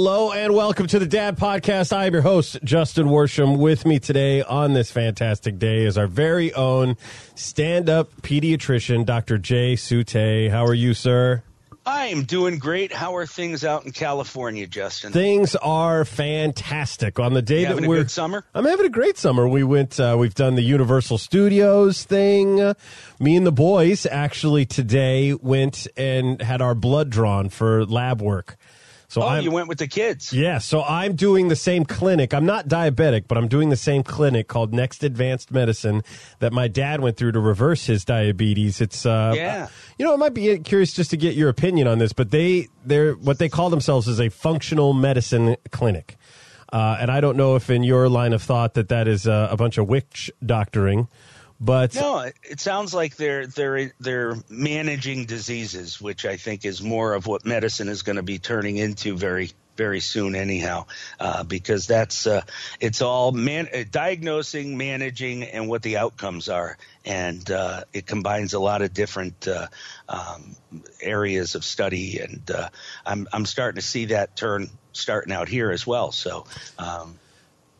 Hello and welcome to the Dad Podcast. I am your host, Justin Worsham. With me today on this fantastic day is our very own stand up pediatrician, Dr. Jay Sute. How are you, sir? I'm doing great. How are things out in California, Justin? Things are fantastic. On the day You that having a we're good summer? I'm having a great summer. We went. Uh, we've done the Universal Studios thing. Me and the boys actually today went and had our blood drawn for lab work. So oh, I'm, you went with the kids. Yeah, so I'm doing the same clinic. I'm not diabetic, but I'm doing the same clinic called Next Advanced Medicine that my dad went through to reverse his diabetes. It's uh Yeah. You know, I might be curious just to get your opinion on this, but they they're what they call themselves is a functional medicine clinic. Uh, and I don't know if in your line of thought that that is uh, a bunch of witch doctoring, but No, it- sounds like they're they're they're managing diseases, which I think is more of what medicine is going to be turning into very very soon, anyhow, uh, because that's uh, it's all man uh, diagnosing, managing, and what the outcomes are, and uh, it combines a lot of different uh, um, areas of study, and uh, I'm I'm starting to see that turn starting out here as well. So. Um,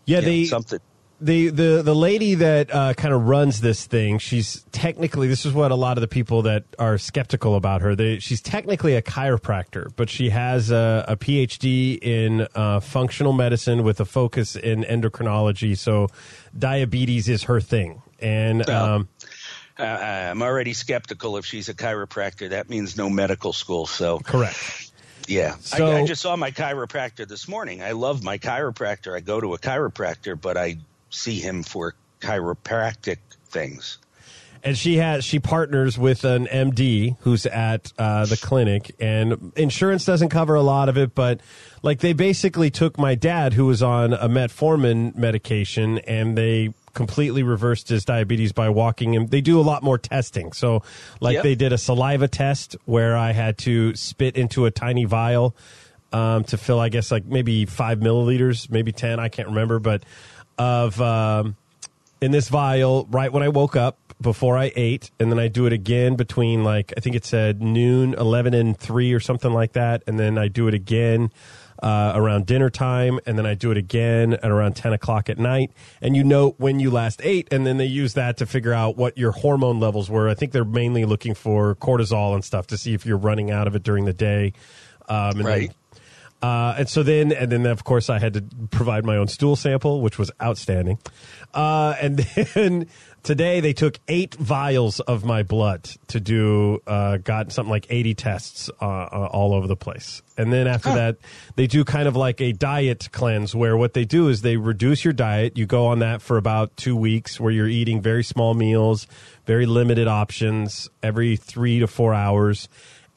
yeah, know, they something the the the lady that uh, kind of runs this thing she's technically this is what a lot of the people that are skeptical about her they, she's technically a chiropractor but she has a, a phd in uh, functional medicine with a focus in endocrinology so diabetes is her thing and um, Uh, I'm already skeptical if she's a chiropractor. That means no medical school. So, correct yeah. So- I, I just saw my chiropractor this morning. I love my chiropractor. I go to a chiropractor, but I see him for chiropractic things. and she has she partners with an MD who's at uh, the clinic, and insurance doesn't cover a lot of it, but like they basically took my dad who was on a metformin medication, and they completely reversed his diabetes by walking him. They do a lot more testing, so like Yep. they did a saliva test where I had to spit into a tiny vial. Um, to fill, I guess, like maybe five milliliters, maybe 10, I can't remember, but of um, in this vial right when I woke up before I ate, and then I do it again between like I think it said noon, eleven and three or something like that, and then I do it again uh, around dinner time, and then I do it again at around ten o'clock at night, and you note when you last ate, and then they use that to figure out what your hormone levels were. I think they're mainly looking for cortisol and stuff to see if you're running out of it during the day. Um, and Right. Uh, and so then, and then of course I had to provide my own stool sample, which was outstanding. Uh, and then today they took eight vials of my blood to do, uh, got something like 80 tests, uh, uh, all over the place. And then after that, they do kind of like a diet cleanse where what they do is they reduce your diet. You go on that for about two weeks where you're eating very small meals, very limited options every three to four hours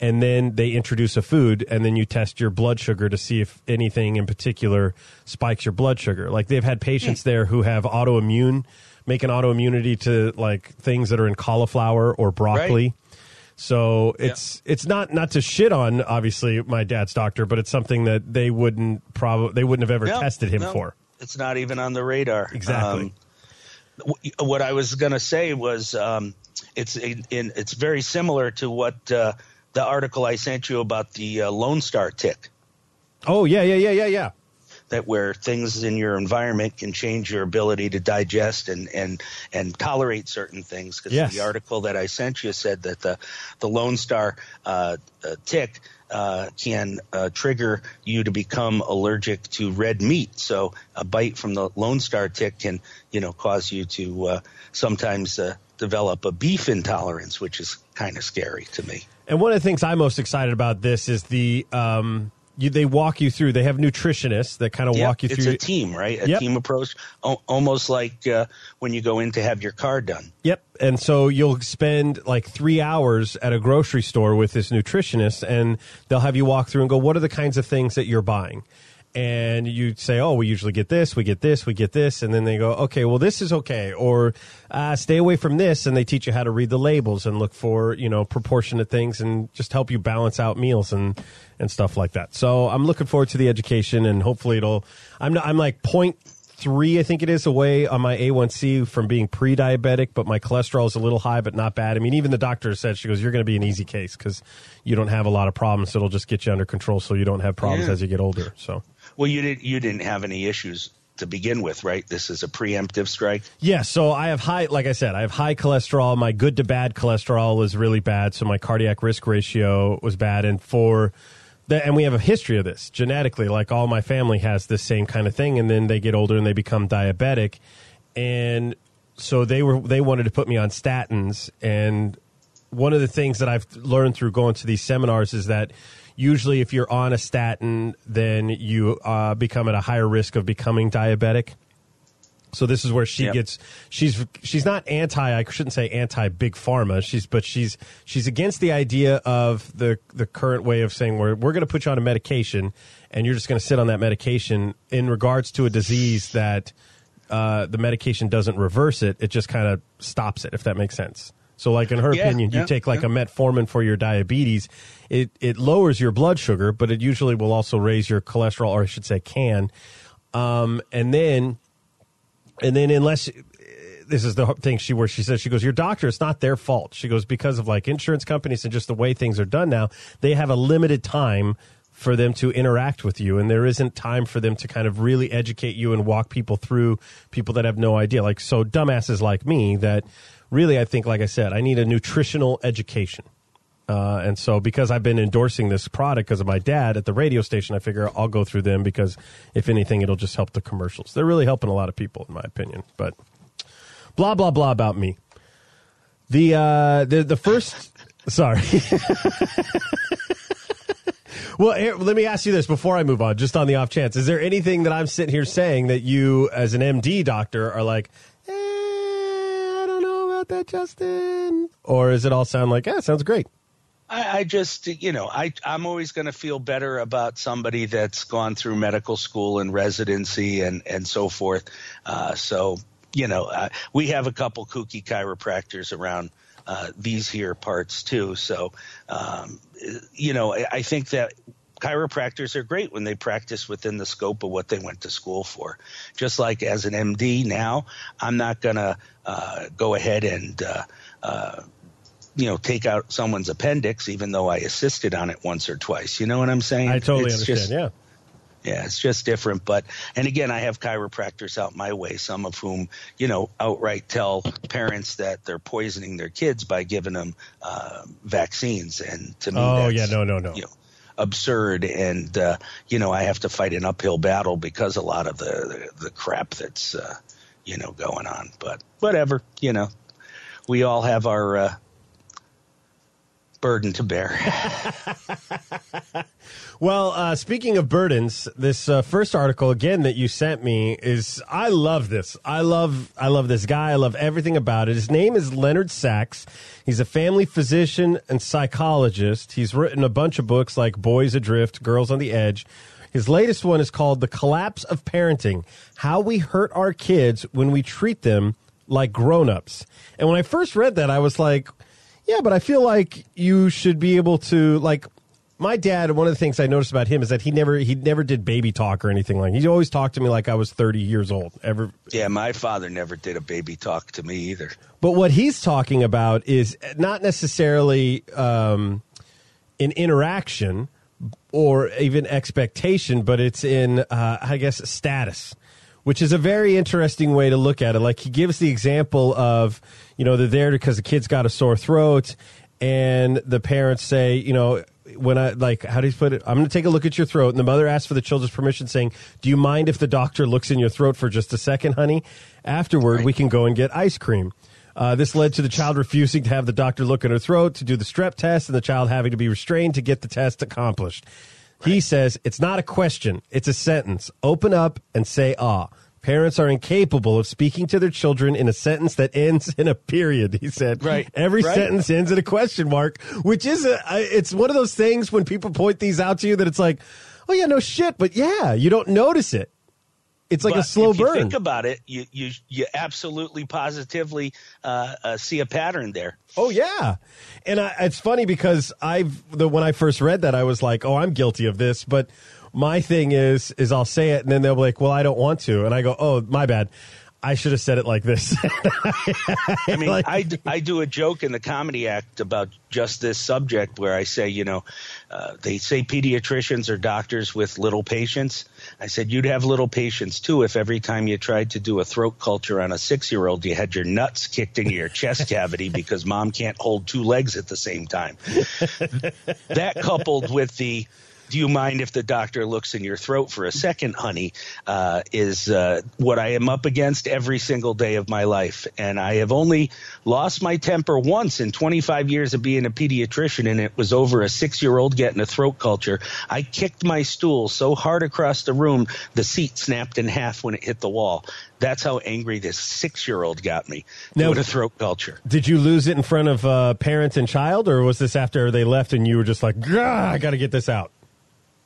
and then they introduce a food and then you test your blood sugar to see if anything in particular spikes your blood sugar. Like they've had patients there who have autoimmune make an autoimmunity to like things that are in cauliflower or broccoli. So it's it's not not to shit on obviously my dad's doctor but it's something that they wouldn't probably they wouldn't have ever No, tested him no, for. It's not even on the radar. Exactly. Um, what I was going to say was um, it's in, in, it's very similar to what uh, the article I sent you about the uh, Lone Star tick. oh yeah yeah yeah yeah yeah that where things in your environment can change your ability to digest and and and tolerate certain things. Because Yes. the article that I sent you said that the the Lone Star uh, uh, tick. Uh, can uh, trigger you to become allergic to red meat. So a bite from the Lone Star tick can, you know, cause you to uh, sometimes uh, develop a beef intolerance, which is kind of scary to me. And one of the things I'm most excited about this is the um, you, they walk you through. They have nutritionists that kind of Yep, walk you through. it's a team, right? A Yep. team approach, o- almost like uh, when you go in to have your car done. Yep. And so you'll spend like three hours at a grocery store with this nutritionist, and they'll have you walk through and go, "What are the kinds of things that you're buying?" And you say, "Oh, we usually get this, we get this, we get this," and then they go, "Okay, well, this is okay," or uh, "Stay away from this," and they teach you how to read the labels and look for you know proportionate things and just help you balance out meals and and stuff like that. So I'm looking forward to the education, and hopefully it'll. I'm I'm like point three, I think it is, away on my A1C from being pre-diabetic, but my cholesterol is a little high, but not bad. I mean, even the doctor said she goes, "You're going to be an easy case because you don't have a lot of problems. So it'll just get you under control, so you don't have problems Yeah. as you get older." So. Well, you didn't you didn't have any issues to begin with, right? This is a preemptive strike. Yeah, so I have high, like I said, I have high cholesterol. My good to bad cholesterol was really bad, so my cardiac risk ratio was bad. And for the, and we have a history of this genetically. Like all my family has this same kind of thing, and then they get older and they become diabetic, and so they were they wanted to put me on statins. And one of the things that I've learned through going to these seminars is that usually if you're on a statin, then you uh, become at a higher risk of becoming diabetic. So this is where she Yep. gets she's she's not anti I shouldn't say anti big pharma she's but she's she's against the idea of the the current way of saying we're we're going to put you on a medication and you're just going to sit on that medication in regards to a disease that uh, the medication doesn't reverse it it just kind of stops it if that makes sense. So like in her Yeah, opinion you take like yeah. a metformin for your diabetes it it lowers your blood sugar but it usually will also raise your cholesterol or I should say can. Um, and then and then unless this is the thing she where she says she goes your doctor it's not their fault. She goes because of like insurance companies and just the way things are done now they have a limited time for them to interact with you and there isn't time for them to kind of really educate you and walk people through people that have no idea. Like so dumbasses like me that really i think like i said i need a nutritional education uh, and so, because I've been endorsing this product because of my dad at the radio station, I figure I'll go through them because, if anything, it'll just help the commercials. They're really helping a lot of people, in my opinion. But blah blah blah about me. The uh, the the first. Sorry. well, here, let me ask you this before I move on, just on the off chance. Is there anything that I'm sitting here saying that you, as an MD doctor, are like, eh, I don't know about that, Justin? Or does it all sound like, yeah, sounds great? I, I just, you know, I, I'm always going to feel better about somebody that's gone through medical school and residency and, and so forth. Uh, so, you know, uh, we have a couple kooky chiropractors around uh, these here parts too. So, um, you know, I, I think that chiropractors are great when they practice within the scope of what they went to school for. Just like as an MD now, I'm not going to uh, go ahead and uh, uh, you know take out someone's appendix, even though I assisted on it once or twice. You know what I'm saying? I totally It's understand. just- yeah. yeah, it's just different. But and again, I have chiropractors out my way, some of whom you know outright tell parents that they're poisoning their kids by giving them uh, vaccines, and to me, Oh, yeah, no, no, no. you know, absurd. And uh, you know, I have to fight an uphill battle because a lot of the the, the crap that's uh, you know going on. But whatever, you know, we all have our uh, burden to bear. Well, uh, speaking of burdens, this uh, first article again that you sent me is I love this. I love I love this guy. I love everything about it. His name is Leonard Sax. He's a family physician and psychologist. He's written a bunch of books like Boys Adrift, Girls on the Edge. His latest one is called The Collapse of Parenting: How We Hurt Our Kids When We Treat Them Like Grown-ups. And when I first read that, I was like, yeah, but I feel like you should be able to like my dad, one of the things I noticed about him is that he never he never did baby talk or anything like. He always talked to me like I was thirty years old. Ever, yeah, my father never did a baby talk to me either. but what he's talking about is not necessarily um, an interaction or even expectation, but it's in uh, I guess status, which is a very interesting way to look at it. Like he gives the example of you know they're there because the kid's got a sore throat, and the parents say you know when I like how do you put it? I'm going to take a look at your throat, and the mother asks for the children's permission, saying, "Do you mind if the doctor looks in your throat for just a second, honey? Afterward, Right. we can go and get ice cream." Uh, this led to the child refusing to have the doctor look in her throat to do the strep test, and the child having to be restrained to get the test accomplished. He says it's not a question; it's a sentence. Open up and say "ah." Parents are incapable of speaking to their children in a sentence that ends in a period. He said, Right. Every Right. sentence ends in a question mark, which is a, it's one of those things when people point these out to you that it's like, Oh yeah, no shit, but yeah, you don't notice it. It's like a But slow if you burn. think about it, you you you absolutely positively uh, uh, see a pattern there. Oh yeah, and I, it's funny because I've the when I first read that I was like, oh, I'm guilty of this, but my thing is is I'll say it and then they'll be like, well, I don't want to, and I go, oh, my bad. I should have said it like this. I mean, Like- I, I do a joke in the comedy act about just this subject where I say, you know, uh, they say pediatricians are doctors with little patience. I said, you'd have little patience too if every time you tried to do a throat culture on a six year old, you had your nuts kicked into your chest cavity because mom can't hold two legs at the same time. that coupled with the do you mind if the doctor looks in your throat for a second, honey? Uh, is uh, what I am up against every single day of my life. And I have only lost my temper once in 25 years of being a pediatrician, and it was over a six year old getting a throat culture. I kicked my stool so hard across the room, the seat snapped in half when it hit the wall. That's how angry this six year old got me Now- doing a throat culture. Did you lose it in front of uh, parent and child, or was this after they left and you were just like, I got to get this out?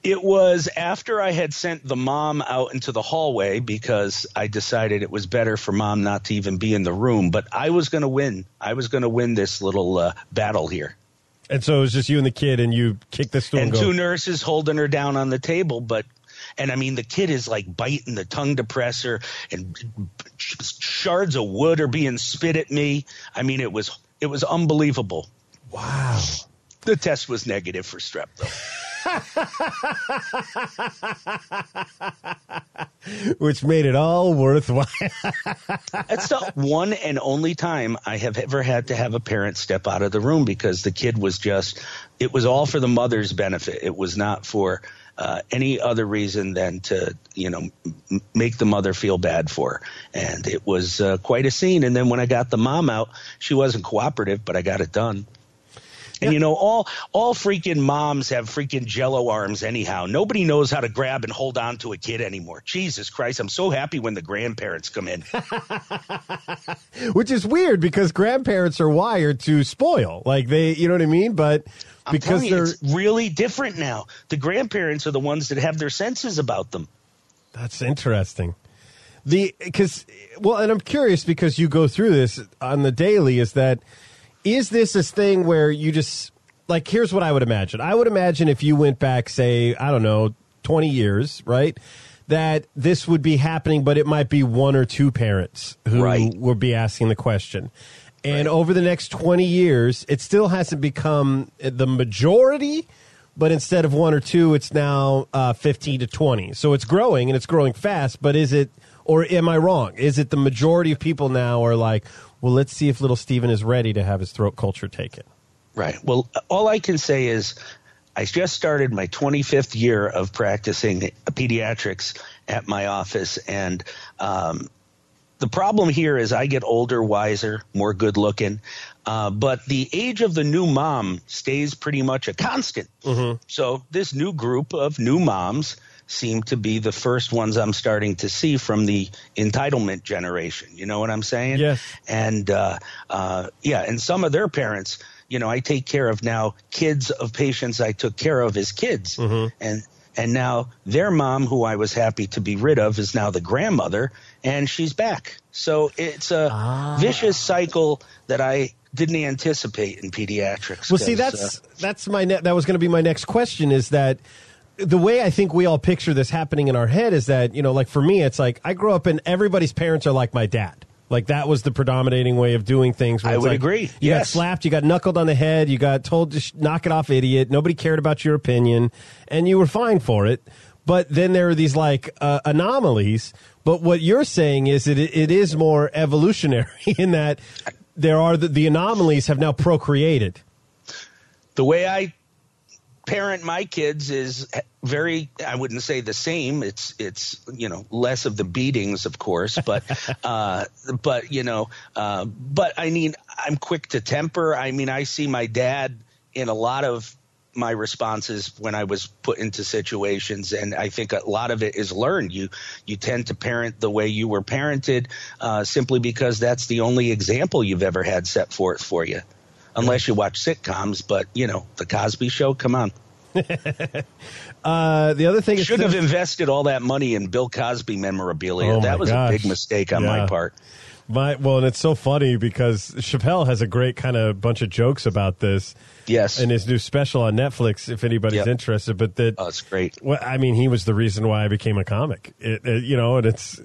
It was after I had sent the mom out into the hallway because I decided it was better for mom not to even be in the room. But I was going to win. I was going to win this little uh, battle here. And so it was just you and the kid, and you kicked the stool and, And two nurses holding her down on the table. But, and I mean, the kid is like biting the tongue depressor and shards of wood are being spit at me. I mean, it was, it was unbelievable. "Wow." The test was negative for strep though. Which made it all worthwhile. That's the one and only time I have ever had to have a parent step out of the room because the kid was just, it was all for the mother's benefit. It was not for uh, any other reason than to, you know, m- make the mother feel bad for her. And it was uh, quite a scene. And then when I got the mom out, she wasn't cooperative, but I got it done. And you know, all all freaking moms have freaking jello arms anyhow. Nobody knows how to grab and hold on to a kid anymore. Jesus Christ, I'm so happy when the grandparents come in. Which is weird because grandparents are wired to spoil. Like they, you know what I mean? But I'm because you, they're it's really different now. The grandparents are the ones that have their senses about them. That's interesting. The because well, and I'm curious because you go through this on the daily. Is that is this this thing where you just like? Here's what I would imagine. I would imagine if you went back, say, I don't know, 20 years, right? That this would be happening, but it might be one or two parents who Right. would be asking the question. And over the next 20 years, it still hasn't become the majority, but instead of one or two, it's now uh, 15 to 20. So it's growing and it's growing fast, but is it, or am I wrong? Is it the majority of people now are like, well, let's see if little Steven is ready to have his throat culture taken? Right. Well, all I can say is I just started my 25th year of practicing pediatrics at my office. And um, the problem here is I get older, wiser, more good looking. Uh, but the age of the new mom stays pretty much a constant. So this new group of new moms seem to be the first ones I'm starting to see from the entitlement generation. You know what I'm saying? Yes. And uh, uh, yeah, and some of their parents, you know, I take care of now kids of patients I took care of as kids, and and now their mom, who I was happy to be rid of, is now the grandmother, and she's back. So it's a vicious cycle that I didn't anticipate in pediatrics. Well, see, that's uh, that's my ne- that was going to be my next question. Is that the way I think we all picture this happening in our head? Is that you know, like for me, it's like I grew up and everybody's parents are like my dad. Like that was the predominating way of doing things. I would like, agree. You got slapped, you got knuckled on the head, you got told to sh- knock it off, idiot. Nobody cared about your opinion, and you were fine for it. But then there are these like uh, anomalies. But what you're saying is that it, it is more evolutionary in that there are the, the anomalies have now procreated. the way I parent my kids is very I wouldn't say the same. It's it's you know less of the beatings of course but uh but you know uh but I mean I'm quick to temper. I mean I see my dad in a lot of my responses when I was put into situations and I think a lot of it is learned. You you tend to parent the way you were parented uh simply because that's the only example you've ever had set forth for you unless you watch sitcoms. But you know, the Cosby Show. Come on. Uh, the other thing is Should have invested all that money in Bill Cosby memorabilia. Oh, that was a big mistake on Yeah. my part. My, well, and it's so funny because Chappelle has a great kind of bunch of jokes about this Yes. in his new special on Netflix. If anybody's Yep. interested, but that oh, it's great. well, I mean, he was the reason why I became a comic. It, it- you know, and it's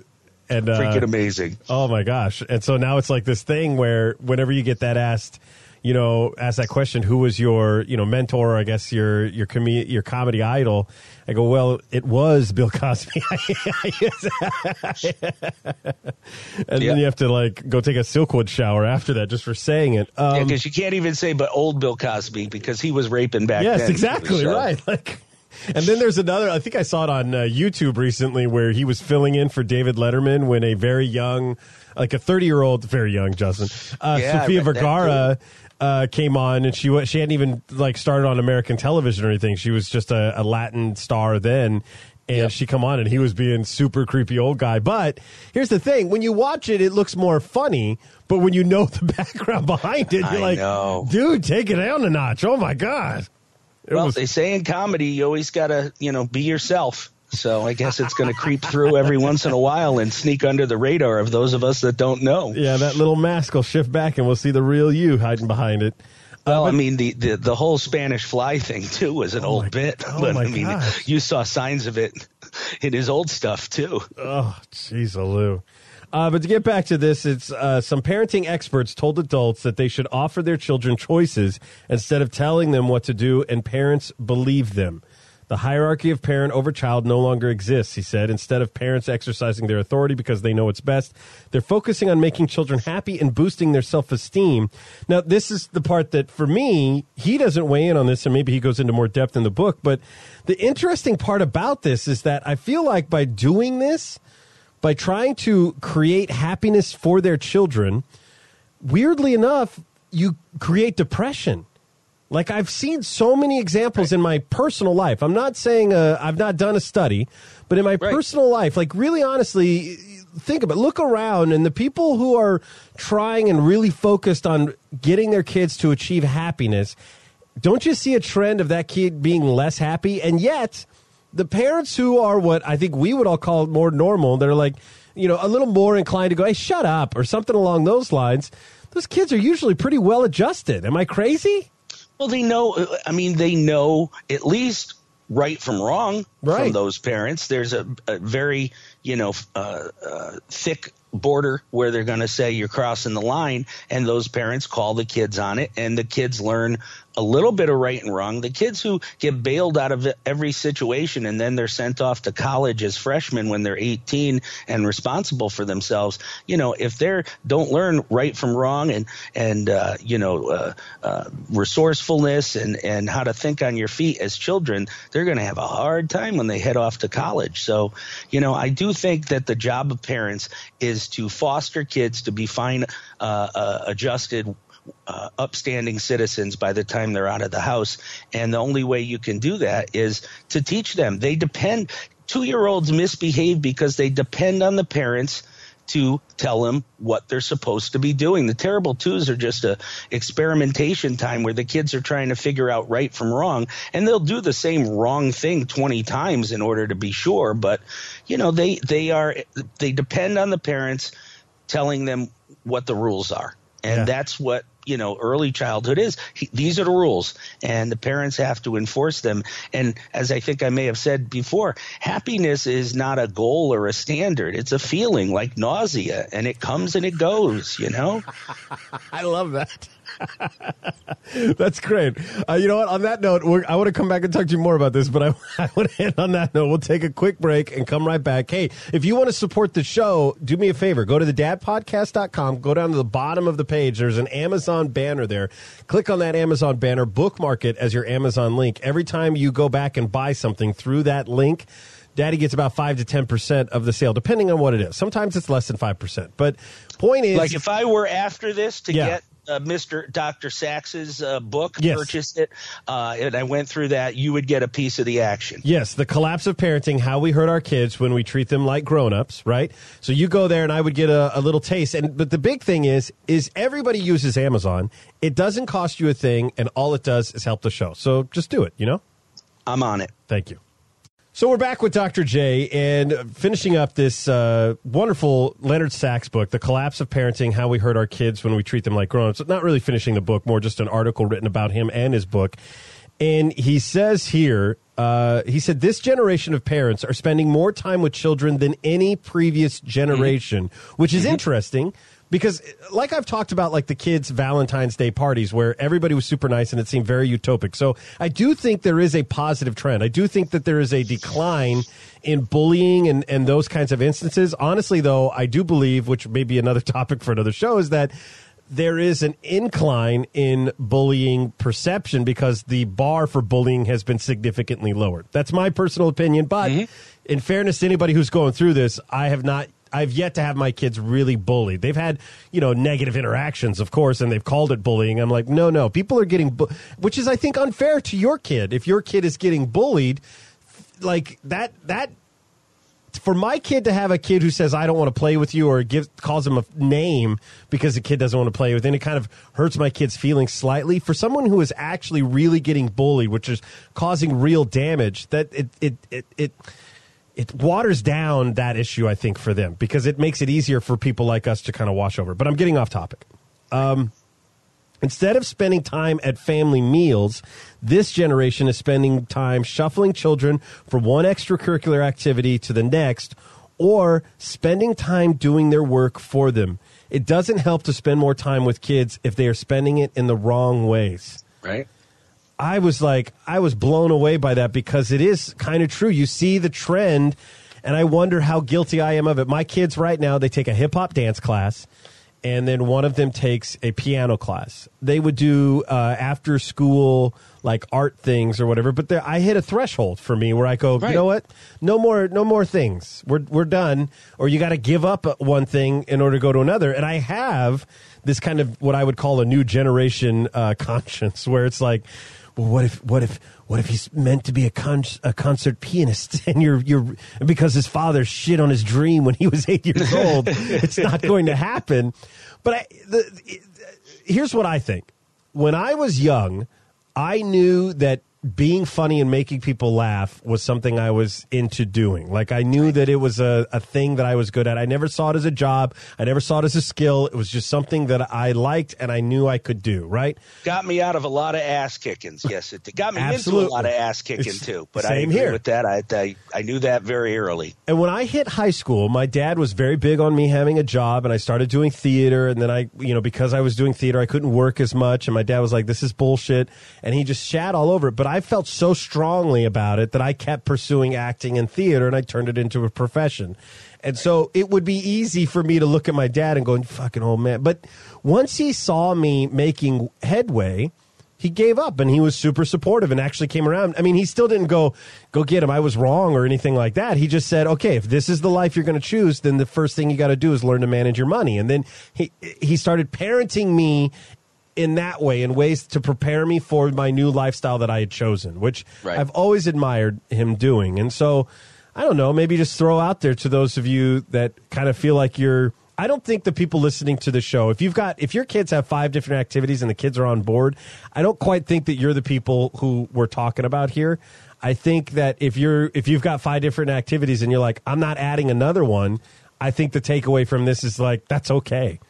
and uh, Freaking amazing. Oh my gosh! And so now it's like this thing where whenever you get that asked, you know, ask that question, who was your you know mentor? Or I guess your your com- your comedy idol. I go, well, it was Bill Cosby. and Yeah. then you have to like go take a Silkwood shower after that just for saying it. Um, Yeah, because you can't even say but old Bill Cosby because he was raping back yes, then. exactly right. Like, and then there's another. I think I saw it on uh, YouTube recently where he was filling in for David Letterman when a very young, like a 30 year old, very young Justin, uh, Yeah, Sofia Vergara. Uh, came on and she she hadn't even like started on American television or anything. She was just a, a Latin star then, and Yep. she come on and he was being super creepy old guy. But here's the thing: when you watch it, it looks more funny. But when you know the background behind it, you're I like, know. dude, take it down a notch. Oh my god! It Well, was- they say in comedy, you always got to, you know, be yourself. So I guess it's going to creep through every once in a while and sneak under the radar of those of us that don't know. Yeah, that little mask will shift back and we'll see the real you hiding behind it. Well, I mean, the, the, the whole Spanish fly thing, too, was an old my- bit. oh but I mean, gosh. you saw signs of it in his old stuff, too. Oh, jeez, Lou. Uh, but to get back to this, it's uh, some parenting experts told adults that they should offer their children choices instead of telling them what to do, and parents believe them. The hierarchy of parent over child no longer exists, he said. Instead of parents exercising their authority because they know what's best, they're focusing on making children happy and boosting their self esteem. Now, this is the part that for me, he doesn't weigh in on this, and maybe he goes into more depth in the book. But the interesting part about this is that I feel like by doing this, by trying to create happiness for their children, weirdly enough, you create depression. Like I've seen so many examples in my personal life. I'm not saying uh, I've not done a study, but in my Right. personal life, like really honestly, think about it. Look around and the people who are trying and really focused on getting their kids to achieve happiness, don't you see a trend of that kid being less happy? And yet, the parents who are what I think we would all call more normal, they're like, you know, a little more inclined to go, hey, shut up, or something along those lines. Those kids are usually pretty well adjusted. Am I crazy? Well, they know. I mean, they know at least right from wrong Right. from those parents. There's a, a very, you know, uh, uh, thick border where they're going to say you're crossing the line, and those parents call the kids on it, and the kids learn a little bit of right and wrong. The kids who get bailed out of every situation and then they're sent off to college as freshmen when they're 18 and responsible for themselves, you know, if they're don't learn right from wrong and and uh, you know uh, uh, resourcefulness and and how to think on your feet as children, they're going to have a hard time when they head off to college. So, you know, I do think that the job of parents is to foster kids to be fine, uh, uh, adjusted uh, upstanding citizens by the time they're out of the house. And the only way you can do that is to teach them. They depend, two year olds misbehave because they depend on the parents to tell them what they're supposed to be doing. The terrible twos are just a experimentation time where the kids are trying to figure out right from wrong and they'll do the same wrong thing 20 times in order to be sure, but you know, they they are they depend on the parents telling them what the rules are. And Yeah. that's what you know early childhood is he, these are the rules and the parents have to enforce them. And as i think i may have said before happiness is not a goal or a standard. It's a feeling like nausea and it comes and it goes you know? I love that. That's great. Uh, you know what? On that note, we're, I want to come back and talk to you more about this, but I, I want to end on that note. We'll take a quick break and come right back. Hey, if you want to support the show, do me a favor. Go to the dadpodcast.com. Go down to the bottom of the page. There's an Amazon banner there. Click on that Amazon banner, bookmark it as your Amazon link. Every time you go back and buy something through that link, Daddy gets about 5 to 10% of the sale, depending on what it is. Sometimes it's less than 5%. But point is. like if i were after this to Yeah. get uh, Mr. Dr. Sax's uh, book, Yes. purchased it, uh, and I went through that, you would get a piece of the action. Yes, the collapse of parenting, how we hurt our kids when we treat them like grown-ups, right? So you go there and I would get a, a little taste. And but the big thing is is everybody uses Amazon. It doesn't cost you a thing and all it does is help the show. So just do it, you know? I'm on it. Thank you. So we're back with Dr. Jay and finishing up this uh, wonderful Leonard Sax book, The Collapse of Parenting How We Hurt Our Kids When We Treat Them Like Grown-ups. Not really finishing the book, more just an article written about him and his book. And he says here, uh, he said, this generation of parents are spending more time with children than any previous generation, which is interesting because like I've talked about like the kids Valentine's Day parties where everybody was super nice and it seemed very utopic. So I do think there is a positive trend. I do think that there is a decline in bullying and, and those kinds of instances. Honestly though, I do believe, which may be another topic for another show, is that there is an incline in bullying perception because the bar for bullying has been significantly lowered. That's my personal opinion, but mm-hmm. in fairness to anybody who's going through this, I have not I've yet to have my kids really bullied. They've had, you know, negative interactions, of course, and they've called it bullying. I'm like, no, no, people are getting, bu- which is, I think, unfair to your kid. If your kid is getting bullied, like that, that, for my kid to have a kid who says I don't want to play with you or gives calls him a name because the kid doesn't want to play with, then it kind of hurts my kid's feelings slightly. For someone who is actually really getting bullied, which is causing real damage, that it it it. it it waters down that issue, I think, for them because it makes it easier for people like us to kind of wash over. But I'm getting off topic. Um, instead of spending time at family meals, this generation is spending time shuffling children from one extracurricular activity to the next or spending time doing their work for them. It doesn't help to spend more time with kids if they are spending it in the wrong ways. Right. I was like, I was blown away by that because it is kind of true. You see the trend, and I wonder how guilty I am of it. My kids right now, they take a hip hop dance class, and then one of them takes a piano class. They would do uh, after school like art things or whatever. But there, I hit a threshold for me where I go, Right. you know what? No more, no more things. We're we're done. Or you got to give up one thing in order to go to another. And I have this kind of what I would call a new generation uh, conscience, where it's like, well, what if, what if, what if he's meant to be a, con- a concert pianist, and you're you're because his father shit on his dream when he was eight years old, it's not going to happen. But I, the, here's what I think. When I was young, I knew that being funny and making people laugh was something I was into doing. Like I knew that it was a, a thing that I was good at. I never saw it as a job. I never saw it as a skill. It was just something that I liked and I knew I could do, right? Got me out of a lot of ass kickings. Yes, it did. got me Absolutely. into a lot of ass kicking It's- too. But I same agree here. with that. I, I I knew that very early. And when I hit high school, my dad was very big on me having a job, and I started doing theater. And then I, you know, because I was doing theater, I couldn't work as much. And my dad was like, "This is bullshit," and he just shat all over it. But I felt so strongly about it that I kept pursuing acting and theater, and I turned it into a profession. And so it would be easy for me to look at my dad and go, "Fucking old man." But once he saw me making headway he gave up and he was super supportive and actually came around. I mean, he still didn't go, go get him. I was wrong or anything like that. He just said, okay, if this is the life you're going to choose, then the first thing you got to do is learn to manage your money. And then he, he started parenting me in that way, in ways to prepare me for my new lifestyle that I had chosen, which Right. I've always admired him doing. And so, I don't know, maybe just throw out there to those of you that kind of feel like you're. I don't think the people listening to the show, if you've got, if your kids have five different activities and the kids are on board, I don't quite think that you're the people who we're talking about here. I think that if you're, if you've got five different activities and you're like, I'm not adding another one, I think the takeaway from this is like, that's okay.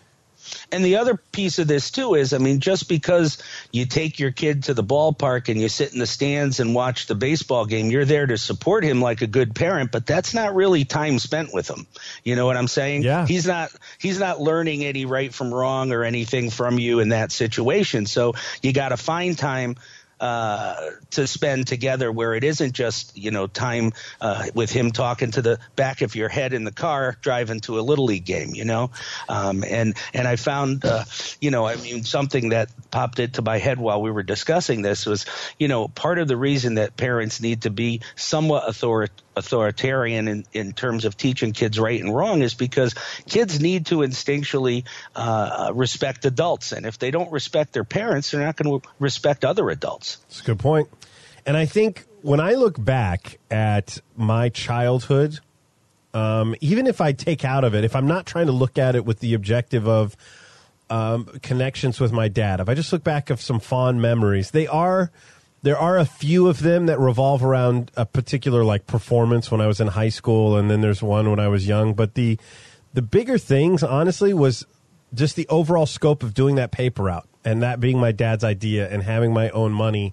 And the other piece of this too is, I mean, just because you take your kid to the ballpark and you sit in the stands and watch the baseball game, you're there to support him like a good parent, but that's not really time spent with him. You know what I'm saying? Yeah. He's not he's not learning any right from wrong or anything from you in that situation. So you got to find time uh, to spend together where it isn't just you know time uh, with him talking to the back of your head in the car driving to a little league game you know? Um, and and I found uh, you know I mean something that popped into my head while we were discussing this was you know part of the reason that parents need to be somewhat author- authoritarian in, in terms of teaching kids right and wrong is because kids need to instinctually uh, respect adults. And if they don't respect their parents they're not going to respect other adults That's a good point. And I think when I look back at my childhood, um, even if I take out of it, if I'm not trying to look at it with the objective of um, connections with my dad, if I just look back of some fond memories, they are there are a few of them that revolve around a particular like performance when I was in high school, and then there's one when I was young. But the the bigger things, honestly, was just the overall scope of doing that paper route, and that being my dad's idea, and having my own money.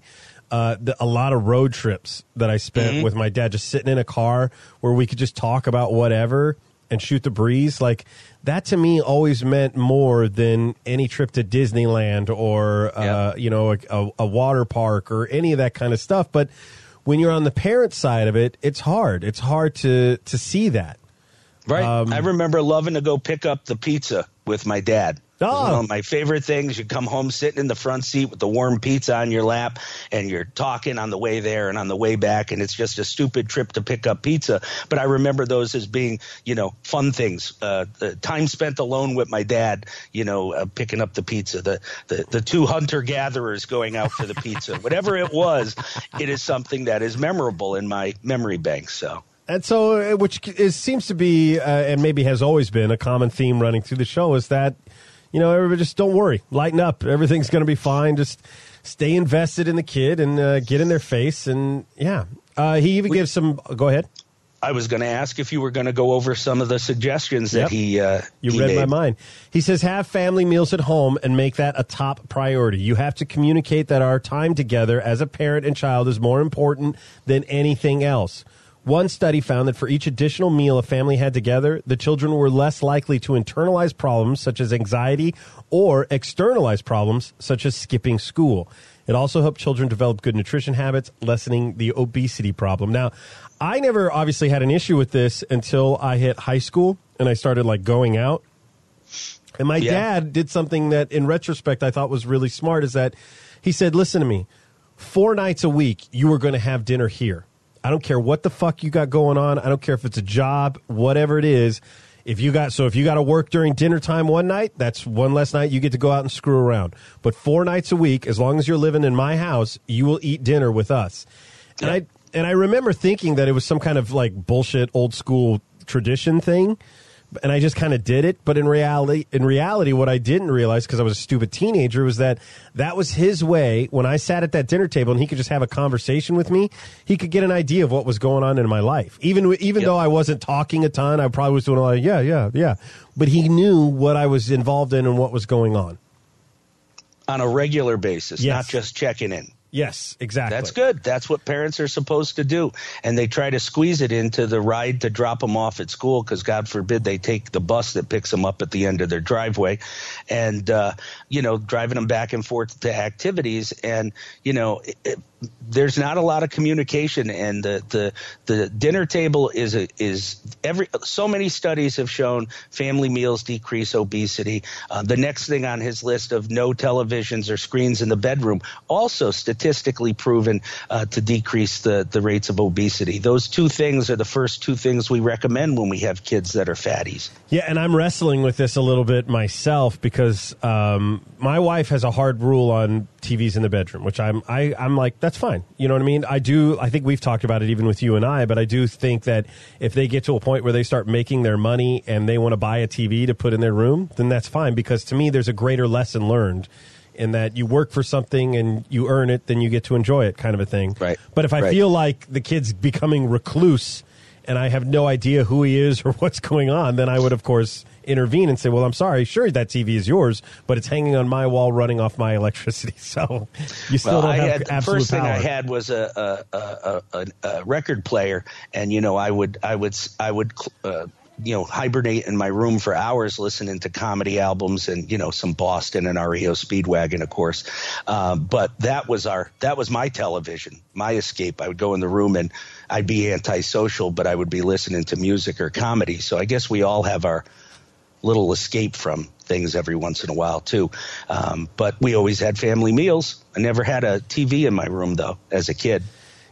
Uh, the, a lot of road trips that I spent with my dad, just sitting in a car where we could just talk about whatever and shoot the breeze. Like that to me always meant more than any trip to Disneyland or uh, Yeah. you know a, a, a water park or any of that kind of stuff. But when you're on the parent side of it, it's hard. It's hard to to see that. Right. Um, I remember loving to go pick up the pizza with my dad. Oh. One of my favorite things. You come home sitting in the front seat with the warm pizza on your lap, and you're talking on the way there and on the way back, and it's just a stupid trip to pick up pizza. But I remember those as being, you know, fun things. Uh, the time spent alone with my dad, you know, uh, picking up the pizza. The the, the two hunter gatherers going out for the pizza. Whatever it was, it is something that is memorable in my memory bank. So. And so, uh, which is, seems to be, uh, and maybe has always been, a common theme running through the show is that, you know, everybody just don't worry, lighten up, everything's going to be fine. Just stay invested in the kid and uh, get in their face, and yeah. Uh, he even gives some. Go ahead. I was going to ask if you were going to go over some of the suggestions that Yep. he uh, You he read my mind. He says, have family meals at home and make that a top priority. You have to communicate that our time together as a parent and child is more important than anything else. One study found that for each additional meal a family had together, the children were less likely to internalize problems such as anxiety or externalize problems such as skipping school. It also helped children develop good nutrition habits, lessening the obesity problem. Now, I never obviously had an issue with this until I hit high school and I started like going out. And my Yeah. dad did something that, in retrospect, I thought was really smart. Is that he said, "Listen to me. Four nights a week, you are going to have dinner here. I don't care what the fuck you got going on. I don't care if it's a job, whatever it is. If you got so if you got to work during dinner time one night, that's one less night you get to go out and screw around. But four nights a week, as long as you're living in my house, you will eat dinner with us." And I and I remember thinking that it was some kind of like bullshit old school tradition thing and I just kind of did it. But in reality, in reality, what I didn't realize because I was a stupid teenager was that that was his way. When I sat at that dinner table and he could just have a conversation with me, he could get an idea of what was going on in my life. Even even Yep. though I wasn't talking a ton, I probably was doing a lot of yeah, yeah, yeah. But he knew what I was involved in and what was going on. on a regular basis, Yes. not just checking in. Yes, exactly. That's good. That's what parents are supposed to do. And they try to squeeze it into the ride to drop them off at school because, God forbid, they take the bus that picks them up at the end of their driveway and, uh, you know, driving them back and forth to activities. And, you know, it, it, there's not a lot of communication. And the, the, the dinner table is, a, is every, so many studies have shown family meals decrease obesity. Uh, the next thing on his list of no televisions or screens in the bedroom also statistically proven uh, to decrease the, the rates of obesity. Those two things are the first two things we recommend when we have kids that are fatties. Yeah, and I'm wrestling with this a little bit myself because um, my wife has a hard rule on TVs in the bedroom, which I'm I, I'm like that's fine. You know what I mean? I do. I think we've talked about it even with you and I, but I do think that if they get to a point where they start making their money and they want to buy a TV to put in their room, then that's fine because to me there's a greater lesson learned in that you work for something and you earn it, then you get to enjoy it, kind of a thing. Right. But if I Right. feel like the kid's becoming recluse and I have no idea who he is or what's going on, then I would, of course, intervene and say, "Well, I'm sorry. Sure, that TV is yours, but it's hanging on my wall, running off my electricity. So you still Well, don't I have had the absolute first thing power." I had was a a, a, a a record player, and you know I would I would I would uh, you know hibernate in my room for hours listening to comedy albums and you know some Boston and REO Speedwagon, of course. Um, but that was our that was my television, my escape. I would go in the room and I'd be antisocial, but I would be listening to music or comedy. So I guess we all have our little escape from things every once in a while too. Um, but we always had family meals. I never had a TV in my room though as a kid.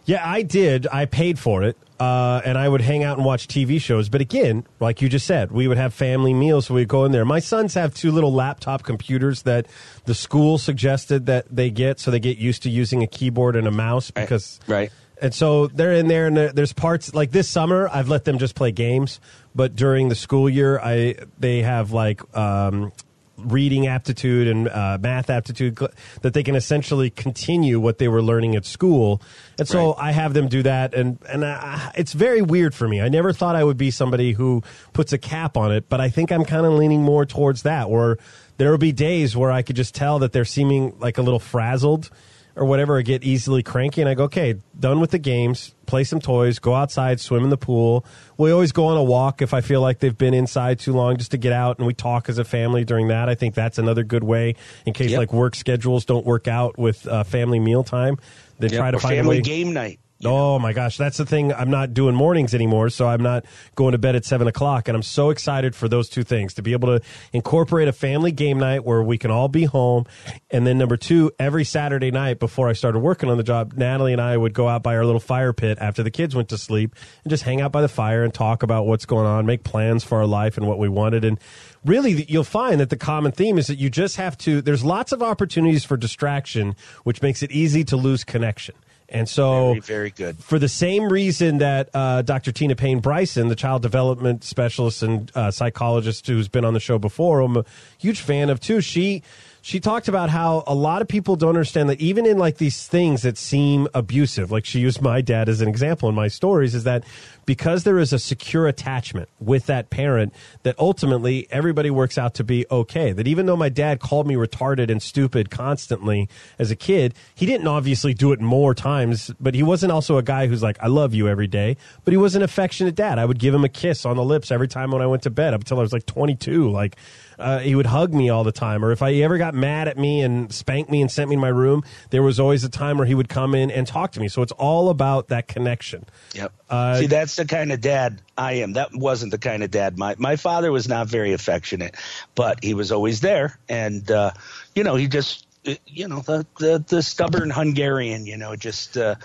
Yeah, I did. I paid for it. Uh, and I would hang out and watch TV shows. But again, like you just said, we would have family meals. So we'd go in there. My sons have two little laptop computers that the school suggested that they get, so they get used to using a keyboard and a mouse because Right. And so they're in there, and there's parts like this summer. I've let them just play games, but during the school year, I they have like um, reading aptitude and uh, math aptitude that they can essentially continue what they were learning at school. And so Right. I have them do that, and and I, it's very weird for me. I never thought I would be somebody who puts a cap on it, but I think I'm kind of leaning more towards that, where there will be days where I could just tell that they're seeming like a little frazzled or whatever, I get easily cranky, and I go, okay, done with the games, play some toys, go outside, swim in the pool. We always go on a walk if I feel like they've been inside too long, just to get out, and we talk as a family during that. I think that's another good way in case Yep. like work schedules don't work out with uh, family meal time. Then Yep, try to or find a family way. game night. Oh my gosh, that's the thing. I'm not doing mornings anymore, so I'm not going to bed at seven o'clock, and I'm so excited for those two things to be able to incorporate a family game night where we can all be home, and then number two, every Saturday night before I started working on the job, Natalie and I would go out by our little fire pit after the kids went to sleep and just hang out by the fire and talk about what's going on, make plans for our life and what we wanted, and really you'll find that the common theme is that you just have to. There's lots of opportunities for distraction, which makes it easy to lose connection. And so, Very, very good. for the same reason that uh, Dr. Tina Payne Bryson, the child development specialist and uh, psychologist who's been on the show before, I'm a huge fan of too. She she talked about how a lot of people don't understand that even in like these things that seem abusive, like she used my dad as an example in my stories, is that because there is a secure attachment with that parent, that ultimately everybody works out to be okay. That even though my dad called me retarded and stupid constantly as a kid, he didn't obviously do it more times, but he wasn't also a guy who's like, I love you every day, but he was an affectionate dad. I would give him a kiss on the lips every time when I went to bed up until I was like 22. Like, uh, he would hug me all the time. Or if I ever got mad at me and spanked me and sent me to my room, there was always a time where he would come in and talk to me. So it's all about that connection. Yep. Uh, See, that's the kind of dad I am. That wasn't the kind of dad. My my father was not very affectionate, but he was always there, and uh, you know, he just, uh, you know, the the, the stubborn Hungarian, you know, just. Uh,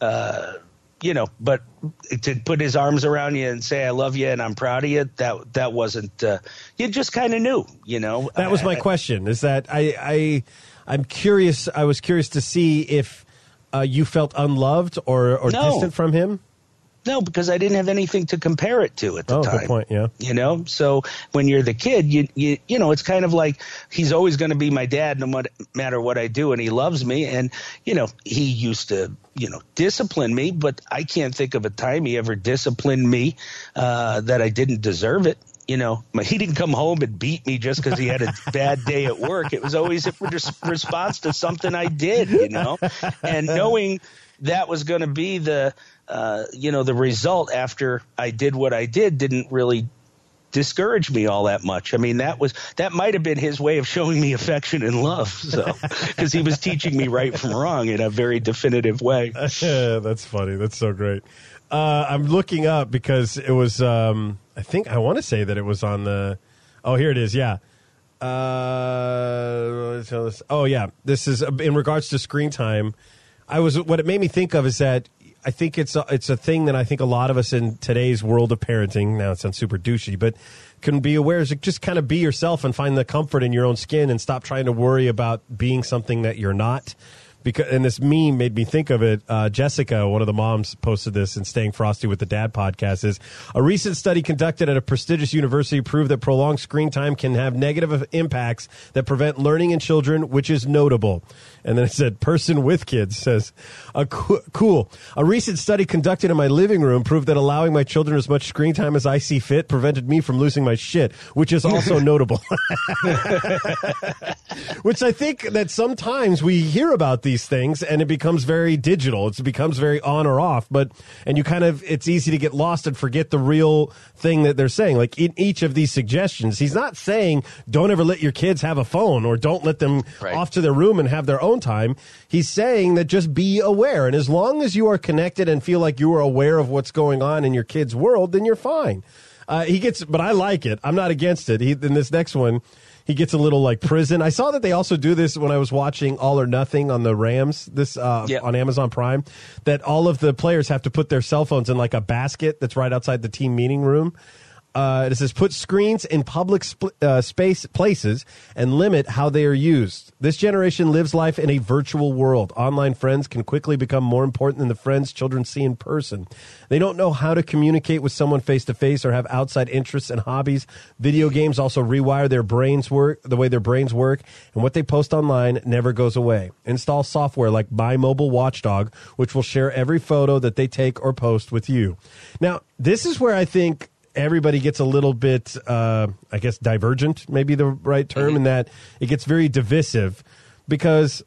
uh, you know, but to put his arms around you and say "I love you" and "I'm proud of you," that that wasn't. Uh, you just kind of knew, you know. That was my question. Is that I I I'm curious. I was curious to see if uh, you felt unloved or or No. distant from him. No, because I didn't have anything to compare it to at the Oh, time. good point. Yeah. you know so when you're the kid you you you know it's kind of like he's always going to be my dad no matter what I do and he loves me and you know he used to you know discipline me but I can't think of a time he ever disciplined me uh that I didn't deserve it you know he didn't come home and beat me just because he had a bad day at work it was always a res- response to something I did you know and knowing that was going to be the uh, you know the result after I did what I did didn't really discourage me all that much. I mean that was that might have been his way of showing me affection and love. So because he was teaching me right from wrong in a very definitive way. That's funny. That's so great. Uh, I'm looking up because it was. Um, I think I want to say that it was on the. Oh, here it is. Yeah. Uh, oh, yeah. This is uh, in regards to screen time. I was what it made me think of is that I think it's a, it's a thing that I think a lot of us in today's world of parenting. Now it sounds super douchey, but can be aware is just kind of be yourself and find the comfort in your own skin and stop trying to worry about being something that you're not because and this meme made me think of it. Uh, Jessica, one of the moms, posted this in "Staying Frosty with the Dad" podcast. Is a recent study conducted at a prestigious university proved that prolonged screen time can have negative impacts that prevent learning in children, which is notable. And then it said, "Person with kids says, a coo- cool. A recent study conducted in my living room proved that allowing my children as much screen time as I see fit prevented me from losing my shit, which is also notable." which I think that sometimes we hear about these things and it becomes very digital. It becomes very on or off, but and you kind of it's easy to get lost and forget the real thing that they're saying. Like in each of these suggestions, he's not saying don't ever let your kids have a phone or don't let them Right. off to their room and have their own time. He's saying that just be aware and as long as you are connected and feel like you are aware of what's going on in your kid's world, then you're fine. Uh, he gets, but I like it. I'm not against it. He in this next one, he gets a little like prison. I saw that they also do this when I was watching All or Nothing on the Rams this uh, Yeah. on Amazon Prime. That all of the players have to put their cell phones in like a basket that's right outside the team meeting room. Uh, it says put screens in public sp- uh, space places and limit how they are used. This generation lives life in a virtual world. Online friends can quickly become more important than the friends children see in person. They don't know how to communicate with someone face to face or have outside interests and hobbies. Video games also rewire their brains work, the way their brains work, and what they post online never goes away. Install software like My Mobile Watchdog, which will share every photo that they take or post with you. Now, this is where I think everybody gets a little bit, uh, I guess, divergent, maybe the right term, in that it gets very divisive because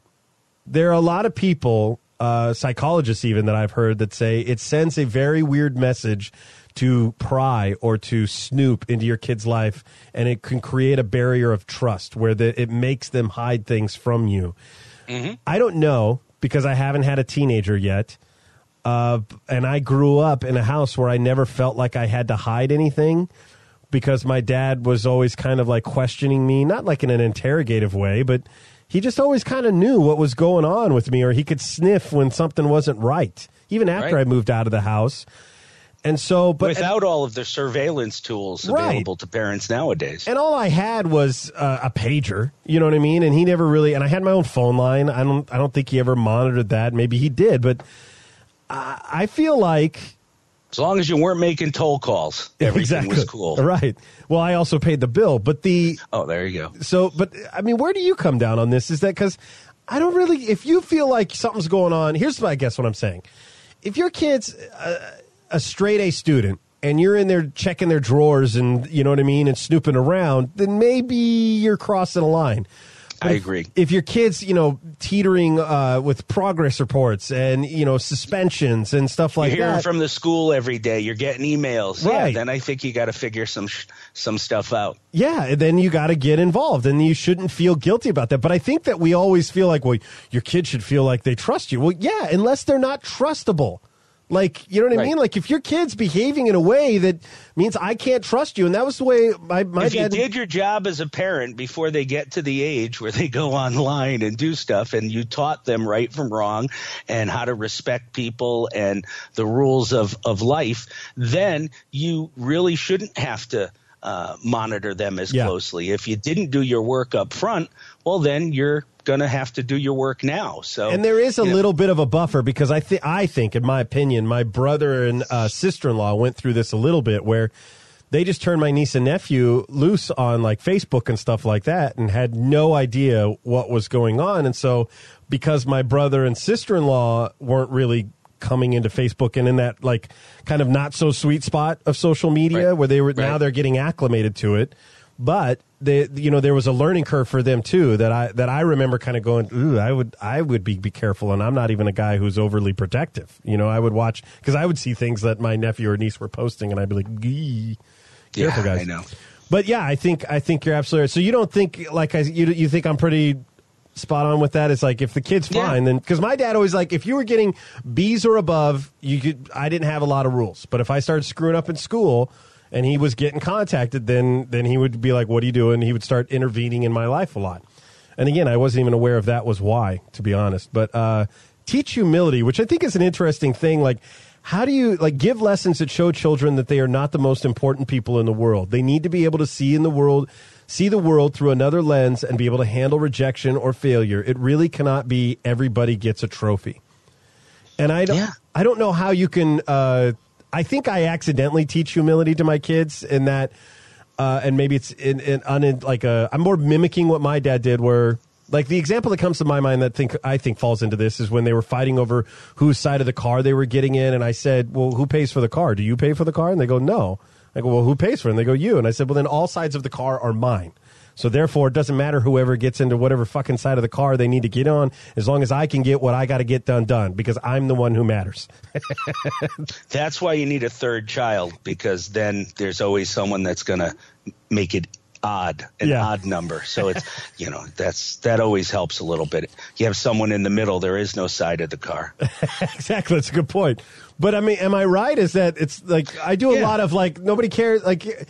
there are a lot of people, uh, psychologists even, that I've heard that say it sends a very weird message to pry or to snoop into your kid's life, and it can create a barrier of trust where the, it makes them hide things from you. I don't know because I haven't had a teenager yet. Uh, and I grew up in a house where I never felt like I had to hide anything because my dad was always kind of like questioning me, not like in an interrogative way, but he just always kind of knew what was going on with me, or he could sniff when something wasn't right, even after Right. I moved out of the house. And so, but Without all of the surveillance tools Right. available to parents nowadays. and all I had was uh, a pager. You know what I mean? And he never really. And I had my own phone line. I don't. I don't think he ever monitored that. Maybe he did, but I, I feel like As long as you weren't making toll calls, everything exactly was cool. Right. Well, I also paid the bill, but the Oh, there you go. so. But I mean, where do you come down on this? Is that because I don't really. If you feel like something's going on, here's what I guess what I'm saying. If your kid's a, a straight A student and you're in there checking their drawers and you know what I mean and snooping around, then maybe you're crossing a line. I if- agree. If your kid's, you know, teetering uh, with progress reports and you know suspensions and stuff like You're hearing that, from the school every day. You're getting emails. Right. Yeah, then I think you got to figure some sh- some stuff out. yeah, then you got to get involved, and you shouldn't feel guilty about that. But I think that we always feel like, well, your kid should feel like they trust you. Well, yeah, unless they're not trustable. Like, you know what I mean? Like, if your kid's behaving in a way that means I can't trust you, and that was the way my my if you did your job as a parent before they get to the age where they go online and do stuff and you taught them right from wrong and how to respect people and the rules of, of life, then you really shouldn't have to uh, monitor them as Yeah. closely. If you didn't do your work up front, well, then you're going to have to do your work now. So and there is a you know, little bit of a buffer because I think I think, in my opinion, my brother and uh, sister in law went through this a little bit where they just turned my niece and nephew loose on like Facebook and stuff like that, and had no idea what was going on. And so, because my brother and sister in law weren't really coming into Facebook and in that like kind of not so sweet spot of social media Right. where they were now they're getting acclimated to it. But they, you know, there was a learning curve for them too. That I that I remember kind of going, ooh, I would I would be be careful, and I'm not even a guy who's overly protective. You know, I would watch because I would see things that my nephew or niece were posting, and I'd be like, Gee, Yeah, careful, guys. I know. But yeah, I think I think you're absolutely right. So you don't think like I you you think I'm pretty spot on with that? It's like if the kid's Yeah. fine, then because my dad always like if you were getting B's or above, you could. I didn't have a lot of rules, but if I started screwing up in school and he was getting contacted, then then he would be like, "What are you doing?" And he would start intervening in my life a lot. And again, I wasn't even aware of that was why, to be honest. But uh, teach humility, which I think is an interesting thing. Like, how do you like give lessons that show children that they are not the most important people in the world? They need to be able to see in the world, see the world through another lens, and be able to handle rejection or failure. It really cannot be everybody gets a trophy. And I don't, Yeah. I don't know how you can. Uh, I think I accidentally teach humility to my kids in that, uh, and maybe it's in, in, un, like a. I'm more mimicking what my dad did, where like the example that comes to my mind that think I think falls into this is when they were fighting over whose side of the car they were getting in, and I said, "Well, who pays for the car? Do you pay for the car?" And they go, "No." I go, "Well, who pays for it?" And they go, "You." And I said, "Well, then all sides of the car are mine." So therefore, it doesn't matter whoever gets into whatever fucking side of the car they need to get on, as long as I can get what I got to get done done, because I'm the one who matters. That's why you need a third child because then there's always someone that's going to make it odd, an Yeah. odd number. So it's, you know, that's that always helps a little bit. You have someone in the middle, there is no side of the car. exactly, that's a good point. But I mean, am I right? Is that it's like I do a Yeah. lot of like nobody cares. Like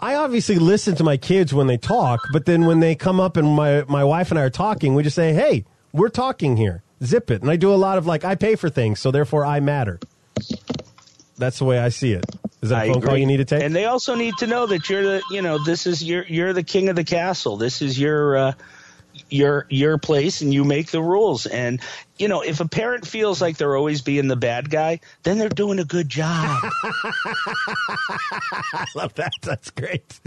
I obviously listen to my kids when they talk, but then when they come up and my my wife and I are talking, we just say, "Hey, we're talking here. Zip it." And I do a lot of like I pay for things, so therefore I matter. That's the way I see it. Is that a I phone call you need to take? And they also need to know that you're the, you know, this is your, you're the king of the castle. This is your, uh, your, your place, and you make the rules. And you know, if a parent feels like they're always being the bad guy, then they're doing a good job. I love that. That's great.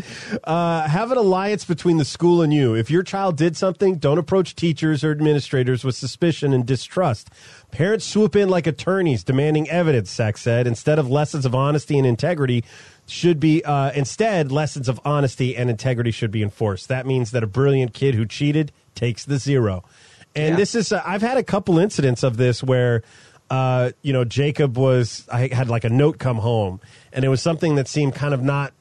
Uh, have an alliance between the school and you. If your child did something, don't approach teachers or administrators with suspicion and distrust. Parents swoop in like attorneys demanding evidence, Sax said, instead of lessons of honesty and integrity should be uh, instead lessons of honesty and integrity should be enforced. That means that a brilliant kid who cheated takes the zero. And Yeah. this is uh, I've had a couple incidents of this where uh, you know Jacob was I had like a note come home and it was something that seemed kind of not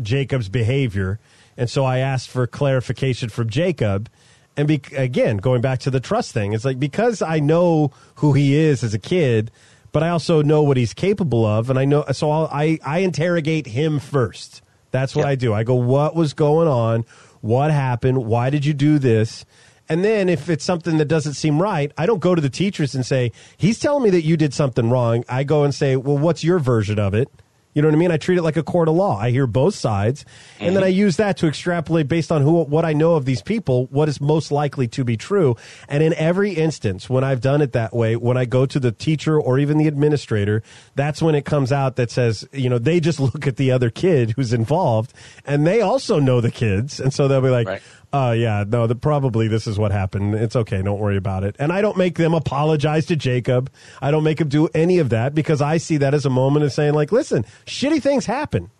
Jacob's behavior and so I asked for clarification from Jacob and be, again going back to the trust thing it's like because I know who he is as a kid but I also know what he's capable of and I know so I'll, I I interrogate him first that's what Yeah. I do I go what was going on what happened why did you do this and then if it's something that doesn't seem right, I don't go to the teachers and say, he's telling me that you did something wrong. I go and say, well, what's your version of it? You know what I mean? I treat it like a court of law. I hear both sides, and then mm-hmm. I use that to extrapolate based on who what I know of these people, what is most likely to be true. And in every instance, when I've done it that way, when I go to the teacher or even the administrator, that's when it comes out that says, you know, they just look at the other kid who's involved, and they also know the kids, and so they'll be like, Right. Uh, yeah, no, the, probably this is what happened. It's okay. Don't worry about it. And I don't make them apologize to Jacob. I don't make him do any of that because I see that as a moment of saying, like, listen, shitty things happen.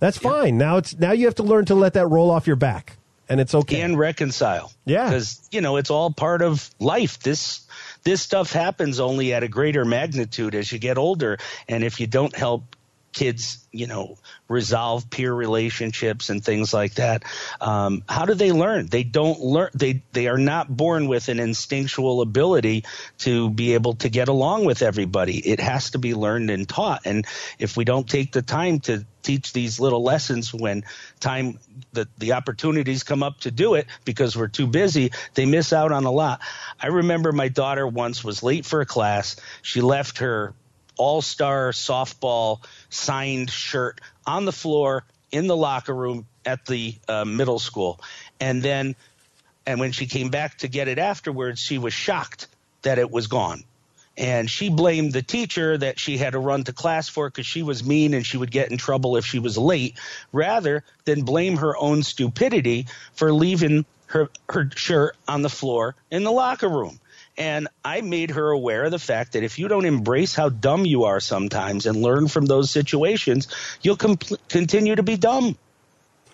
That's fine. Now it's now you have to learn to let that roll off your back, and it's okay. and reconcile. Yeah. because you know it's all part of life. This this stuff happens only at a greater magnitude as you get older, and if you don't help kids, you know, resolve peer relationships and things like that, um, how do they learn? They don't learn. They they are not born with an instinctual ability to be able to get along with everybody. It has to be learned and taught. And if we don't take the time to teach these little lessons when time the, the opportunities come up to do it because we're too busy they miss out on a lot i remember my daughter once was late for a class she left her all-star softball signed shirt on the floor in the locker room at the uh, middle school. And then and when she came back to get it afterwards she was shocked that it was gone. And she blamed the teacher that she had to run to class for because she was mean and she would get in trouble if she was late rather than blame her own stupidity for leaving her her shirt on the floor in the locker room and I made her aware of the fact that if you don't embrace how dumb you are sometimes and learn from those situations, you'll continue to be dumb.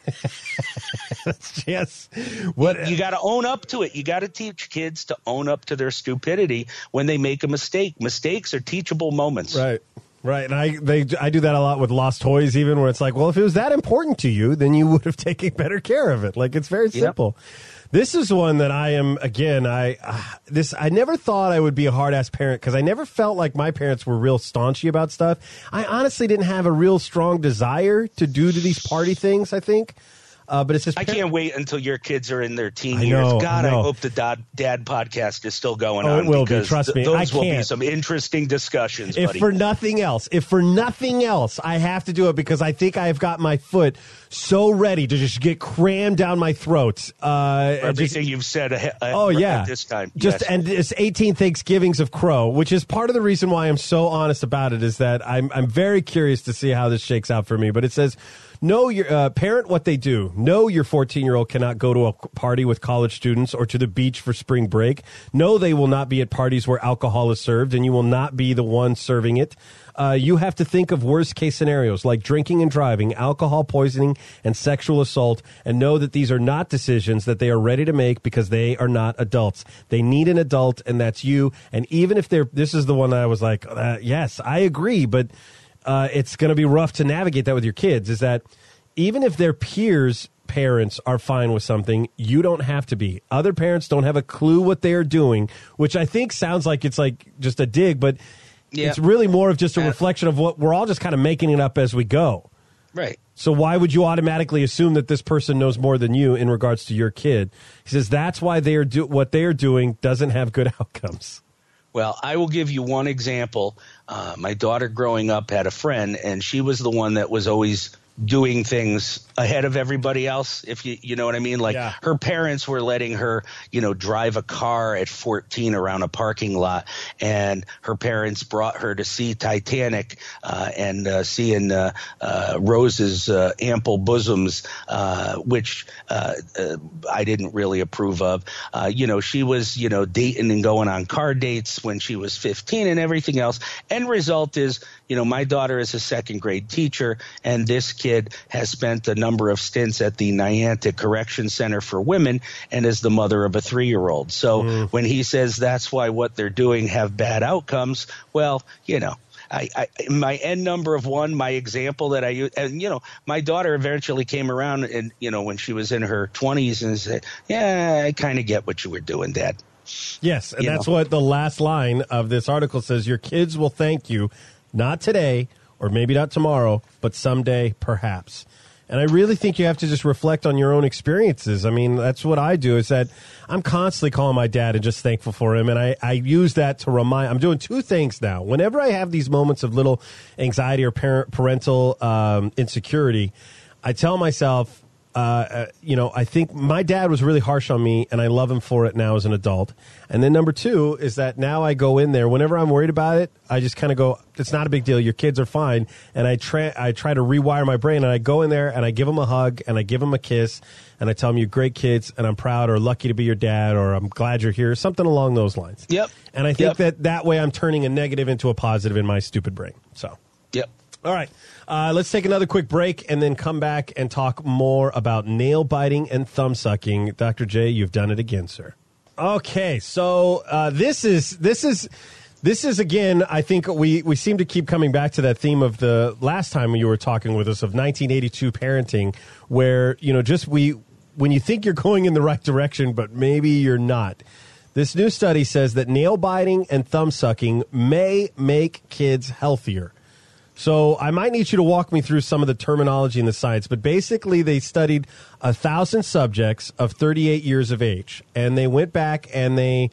yes. What You got to own up to it. You got to teach kids to own up to their stupidity when they make a mistake. Mistakes are teachable moments. Right. Right, and I they I do that a lot with lost toys, even where it's like, well, if it was that important to you, then you would have taken better care of it. Like it's very simple. This is one that I am again. I uh, this I never thought I would be a hard ass parent because I never felt like my parents were real staunchy about stuff. I honestly didn't have a real strong desire to do to these party things. I think, uh, but it's just I can't wait until your kids are in their teen I years. know, I God, I, know. hope the dad, dad podcast is still going Oh, on. it will be. because Trust me. Those I will be some interesting discussions, if buddy. for nothing else, if for nothing else, I have to do it because I think I've got my foot so ready to just get crammed down my throat. Uh, and just- Everything you've said uh, Oh yeah, this time. Just yes. and it's 18 Thanksgivings of Crow, which is part of the reason why I'm so honest about it. Is that I'm I'm very curious to see how this shakes out for me. But it says, know your uh, parent what they do. Know your 14 year old cannot go to a party with college students or to the beach for spring break. Know they will not be at parties where alcohol is served, and you will not be the one serving it. Uh, you have to think of worst case scenarios like drinking and driving, alcohol poisoning, and sexual assault, and know that these are not decisions that they are ready to make because they are not adults. They need an adult, and that's you. And even if they're, this is the one I was like, uh, yes, I agree, but uh, it's going to be rough to navigate that with your kids. Is that even if their peers parents are fine with something you don't have to be other parents don't have a clue what they're doing which i think sounds like it's like just a dig but Yeah. it's really more of just a reflection of what we're all just kind of making it up as we go. right. So why would you automatically assume that this person knows more than you in regards to your kid? He says that's why they are do what they are doing doesn't have good outcomes. Well, I will give you one example. Uh, my daughter growing up had a friend, and she was the one that was always doing things ahead of everybody else if you you know what i mean? Like Yeah. her parents were letting her you know drive a car at 14 around a parking lot and her parents brought her to see titanic uh, and uh, seeing uh, uh, rose's uh, ample bosoms uh, which uh, uh, i didn't really approve of. Uh, you know she was you know dating and going on car dates when she was 15 and everything else. End result is you know my daughter is a second grade teacher and this kid has spent a number of stints at the Niantic Correction Center for Women and is the mother of a three year old. So mm. when he says that's why what they're doing have bad outcomes, well, you know. I, I, my n number of one, my example that I use, and you know, my daughter eventually came around, and you know, when she was in her twenties, and said, "Yeah, I kind of get what you were doing, Dad." Yes, and You that's know. what the last line of this article says. Your kids will thank you, not today or maybe not tomorrow, but someday perhaps. And I really think you have to just reflect on your own experiences. I mean, that's what I do is that I'm constantly calling my dad and just thankful for him. And I, I use that to remind, I'm doing two things now. Whenever I have these moments of little anxiety or parent, parental um, insecurity, I tell myself, uh, uh, you know, I think my dad was really harsh on me, and I love him for it now as an adult. And then number two is that now I go in there whenever I'm worried about it. I just kind of go, "It's not a big deal. Your kids are fine." And I try, I try to rewire my brain, and I go in there and I give them a hug and I give them a kiss, and I tell them, "You're great kids, and I'm proud or lucky to be your dad, or I'm glad you're here," something along those lines. Yep. And I think Yep. that that way I'm turning a negative into a positive in my stupid brain. So. Yep. All right. Uh, let's take another quick break and then come back and talk more about nail biting and thumb sucking. Dr. Jay, you've done it again, sir. Okay, so uh, this is this is this is again. I think we we seem to keep coming back to that theme of the last time you were talking with us of 1982 parenting, where you know just we when you think you're going in the right direction, but maybe you're not. This new study says that nail biting and thumb sucking may make kids healthier. So I might need you to walk me through some of the terminology and the science, but basically they studied a thousand subjects of 38 years of age, and they went back and they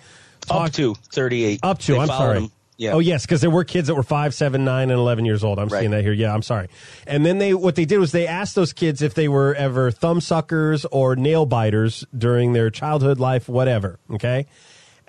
Up to 38. up to. They I'm sorry. them. Yeah. Oh yes, because there were kids that were five, seven, nine, and eleven years old. I'm Right. seeing that here. Yeah, I'm sorry. And then they what they did was they asked those kids if they were ever thumb suckers or nail biters during their childhood life, whatever. Okay.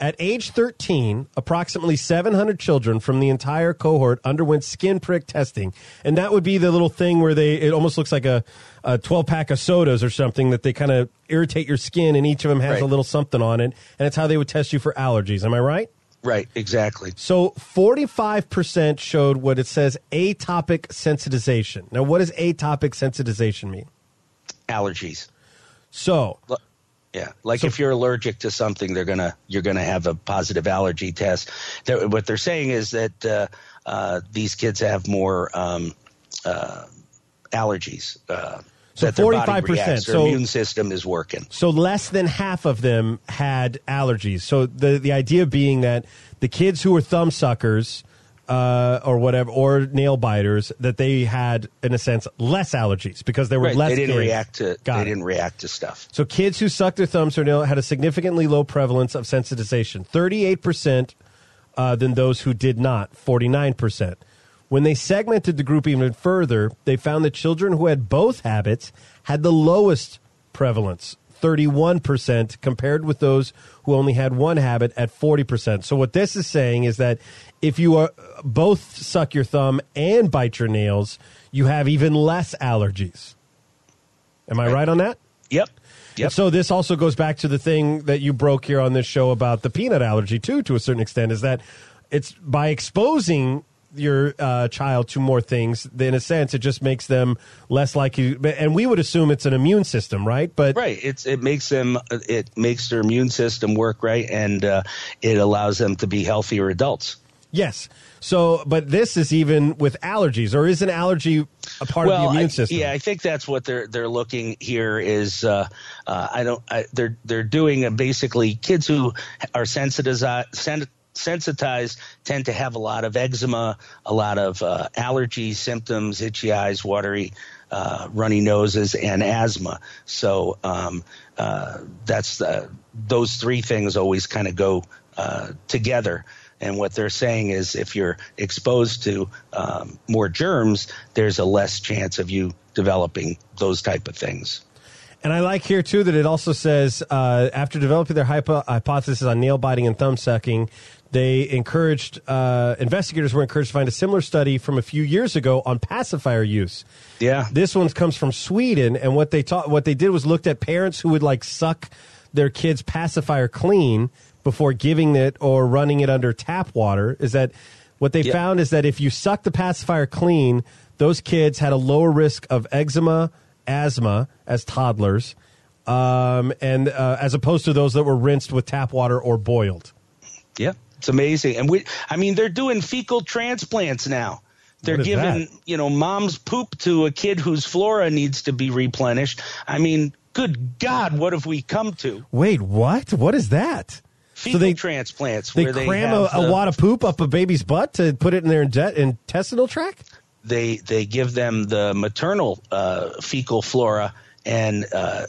At age 13, approximately 700 children from the entire cohort underwent skin prick testing. And that would be the little thing where they, it almost looks like a, a 12 pack of sodas or something that they kind of irritate your skin and each of them has Right. a little something on it. And it's how they would test you for allergies. Am I right? Right. Exactly. So 45% showed what it says atopic sensitization. Now, what does atopic sensitization mean? Allergies. So, L- Yeah, like So- if you're allergic to something, they're gonna you're gonna have a positive allergy test. They're, what they're saying is that uh, uh, these kids have more um, uh, allergies. Uh, So that their body 45%, reacts, Their so- immune system is working. so less than half of them had allergies. So the the idea being that the kids who were thumb suckers uh, or whatever or nail biters that they had in a sense less allergies because there were Right, less they didn't kids. react to Got they it. didn't react to stuff. So kids who sucked their thumbs or nail had a significantly low prevalence of sensitization, 38% uh, than those who did not, 49%. When they segmented the group even further, they found that children who had both habits had the lowest prevalence, 31%, compared with those who only had one habit at 40%. So what this is saying is that if you are both suck your thumb and bite your nails, you have even less allergies. Am I right on that? Yep. Yep. And so this also goes back to the thing that you broke here on this show about the peanut allergy too, to a certain extent, is that it's by exposing your uh, child to more things, in a sense, it just makes them less likely. And we would assume it's an immune system, right? But Right. It's it makes them it makes their immune system work right, and uh, it allows them to be healthier adults. Yes. So, but this is even with allergies, or is an allergy a part of the immune I- system? Yeah, I think that's what they're they're looking here is uh, uh, I don't I, they're they're doing uh, basically kids who are sensitized sen- sensitized tend to have a lot of eczema, a lot of uh, allergy symptoms, itchy eyes, watery. Uh, runny noses and asthma. So um, uh, that's uh, those three things always kind of go uh, together. And what they're saying is, if you're exposed to um, more germs, there's a less chance of you developing those type of things. And I like here too that it also says uh, after developing their hypo- hypothesis on nail biting and thumb sucking, they encouraged uh, investigators were encouraged to find a similar study from a few years ago on pacifier use. Yeah. This one comes from Sweden, and what they taught, what they did was looked at parents who would like suck their kids' pacifier clean before giving it or running it under tap water. Is that what they Yeah. found? Is that if you suck the pacifier clean, those kids had a lower risk of eczema, asthma as toddlers, um, and uh, as opposed to those that were rinsed with tap water or boiled. Yeah, it's amazing. And we, I mean, they're doing fecal transplants now. They're giving, that? you know, mom's poop to a kid whose flora needs to be replenished. I mean, good God, what have we come to? Wait, what? What is that? Fecal they- transplants. They cram have a, a the- wad of poop up a baby's butt to put it in their inte- intestinal tract. they they give them the maternal uh, fecal flora and uh,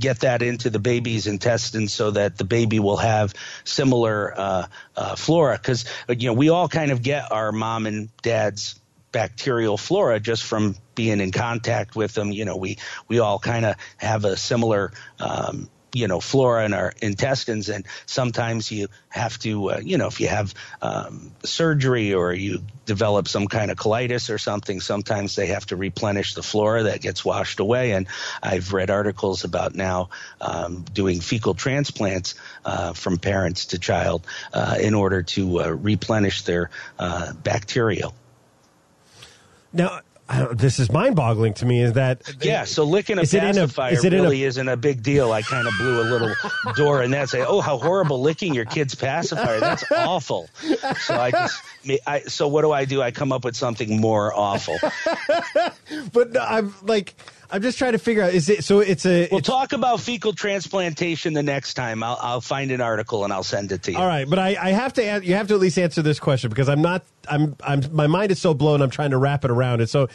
get that into the baby's intestines so that the baby will have similar uh, uh, flora because you know we all kind of get our mom and dad's bacterial flora just from being in contact with them you know we we all kind of have a similar um, you know flora in our intestines and sometimes you have to uh, you know if you have um, surgery or you develop some kind of colitis or something sometimes they have to replenish the flora that gets washed away. And i've read articles about now um, doing fecal transplants uh, from parents to child uh, in order to uh, replenish their uh, bacterial. Now, this is mind-boggling to me. Is that Yeah, so licking a Is it in a- pacifier is it in a- really isn't a big deal. I kind of blew a little door in that. Say, oh, how horrible licking your kid's pacifier. That's awful. So I just, I, so what do I do? I come up with something more awful. But no, I'm like, I'm just trying to figure out. Is it so? It's a. We'll it's- talk about fecal transplantation the next time. I'll, I'll find an article and I'll send it to you. all right, but I, I have to. You have to at least answer this question because I'm not. I'm. I'm. My mind is so blown. I'm trying to wrap it around it. So,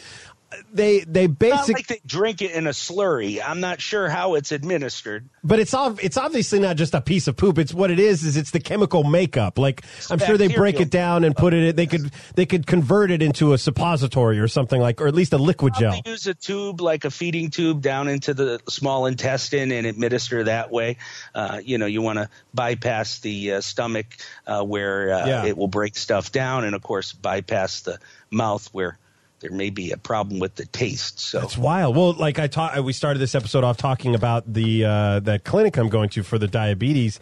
they they basically. like they drink it in a slurry. I'm not sure how it's administered. But it's ob- it's obviously not just a piece of poop. It's what it is. Is it's the chemical makeup. Like I'm sure they break it down and put it. in They could they could convert it into a suppository or something like, or at least a liquid gel. Use a tube like a feeding tube down into the small intestine and administer that way. Uh, you know, you want to bypass the uh, stomach uh, where uh, Yeah. it will break stuff down, and of course bypass the mouth where there may be a problem with the taste. So It's wild. Well, like I taught, we started this episode off talking about the uh, that clinic I'm going to for the diabetes.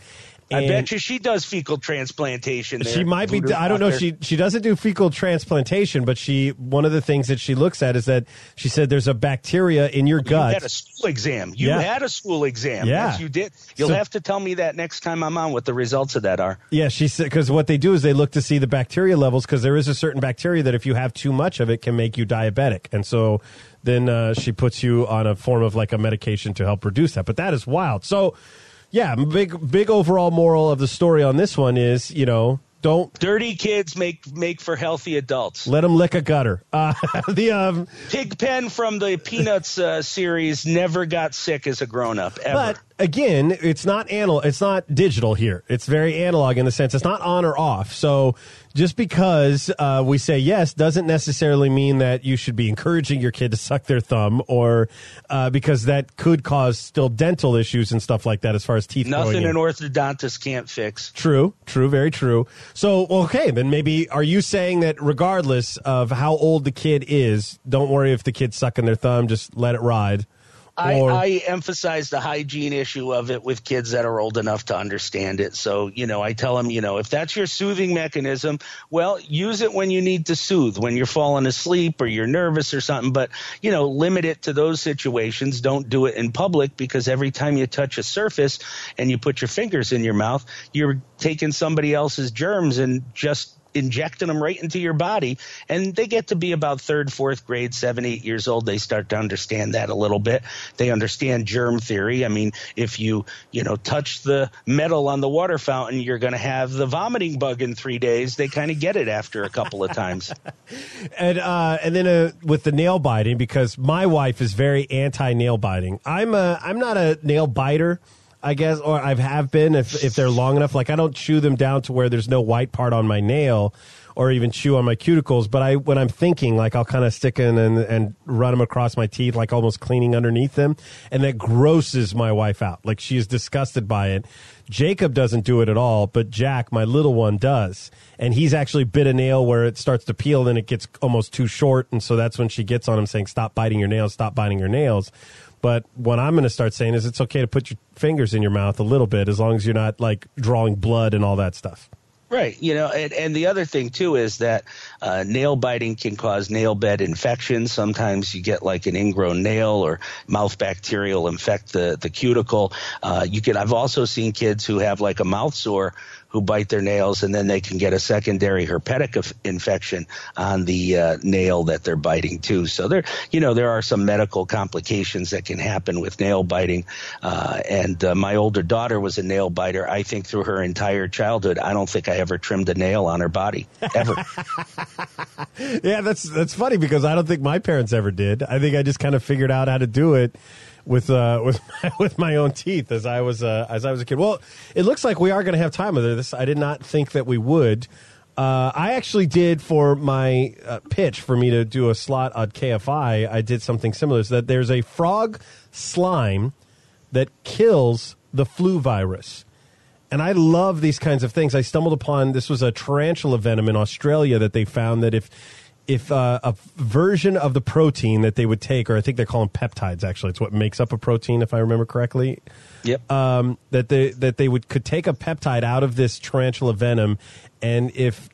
I bet you she does fecal transplantation. There, she might be. I don't know. doctor. She she doesn't do fecal transplantation, but she one of the things that she looks at is that she said there's a bacteria in your You gut. had a school exam. You Yeah. had a school exam. Yeah. Yes, you did. You'll So- have to tell me that next time I'm on what the results of that are. Yeah, she said because what they do is they look to see the bacteria levels because there is a certain bacteria that if you have too much of it can make you diabetic, and so then uh, she puts you on a form of like a medication to help reduce that. But that is wild. So yeah, big big overall moral of the story on this one is you know don't Dirty kids make make for healthy adults. let them lick a gutter. Uh, the um, Pigpen from the Peanuts uh, series never got sick as a grown up ever. But again, it's not anal. It's not digital here. It's very analog in the sense it's not on or off. So just because uh, we say yes doesn't necessarily mean that you should be encouraging your kid to suck their thumb, or uh, because that could cause still dental issues and stuff like that as far as teeth. Nothing an orthodontist can't fix. True, true, very true. So, okay, then maybe are you saying that regardless of how old the kid is, don't worry if the kid's sucking their thumb, just let it ride? I, Or- I emphasize the hygiene issue of it with kids that are old enough to understand it. So, you know, I tell them, you know, if that's your soothing mechanism, well, use it when you need to soothe, when you're falling asleep or you're nervous or something. But, you know, limit it to those situations. Don't do it in public because every time you touch a surface and you put your fingers in your mouth, you're taking somebody else's germs and just injecting them right into your body and they get to be about third fourth grade seven eight years old. They start to understand that a little bit. They understand germ theory. I mean if you you know touch the metal on the water fountain you're going to have the vomiting bug in three days. They kind of get it after a couple of times. And uh, and then uh, with the nail biting because my wife is very anti nail biting. I'm a I'm not a nail biter. I guess, or I have been if if they're long enough. Like I don't chew them down to where there's no white part on my nail, or even chew on my cuticles. But I, when I'm thinking, like I'll kind of stick in and and run them across my teeth, like almost cleaning underneath them, and that grosses my wife out. Like she is disgusted by it. Jacob doesn't do it at all, but Jack, my little one, does, and he's actually bit a nail where it starts to peel, and it gets almost too short, and so that's when she gets on him saying, "Stop biting your nails! Stop biting your nails." But what I'm going to start saying is it's okay to put your fingers in your mouth a little bit as long as you're not like drawing blood and all that stuff. Right. You know, and, and the other thing too is that uh, nail biting can cause nail bed infections. Sometimes you get like an ingrown nail or mouth bacterial infect the the cuticle. Uh, you can. I've also seen kids who have like a mouth sore who bite their nails and then they can get a secondary herpetic infection on the uh, nail that they're biting too. So there, you know, there are some medical complications that can happen with nail biting. Uh, and uh, my older daughter was a nail biter. I think through her entire childhood, I don't think I ever trimmed a nail on her body ever. Yeah, that's that's funny because I don't think my parents ever did. I think I just kind of figured out how to do it with uh, with my, with my own teeth as I was uh, as I was a kid. Well, it looks like we are going to have time with this. I did not think that we would. Uh, I actually did for my uh, pitch for me to do a slot on KFI. I did something similar. So that there's a frog slime that kills the flu virus. And I love these kinds of things. I stumbled upon this was a tarantula venom in Australia that they found that if if uh, a version of the protein that they would take, or I think they call them peptides. Actually, it's what makes up a protein, if I remember correctly. Yep. Um, that they that they would could take a peptide out of this tarantula venom, and if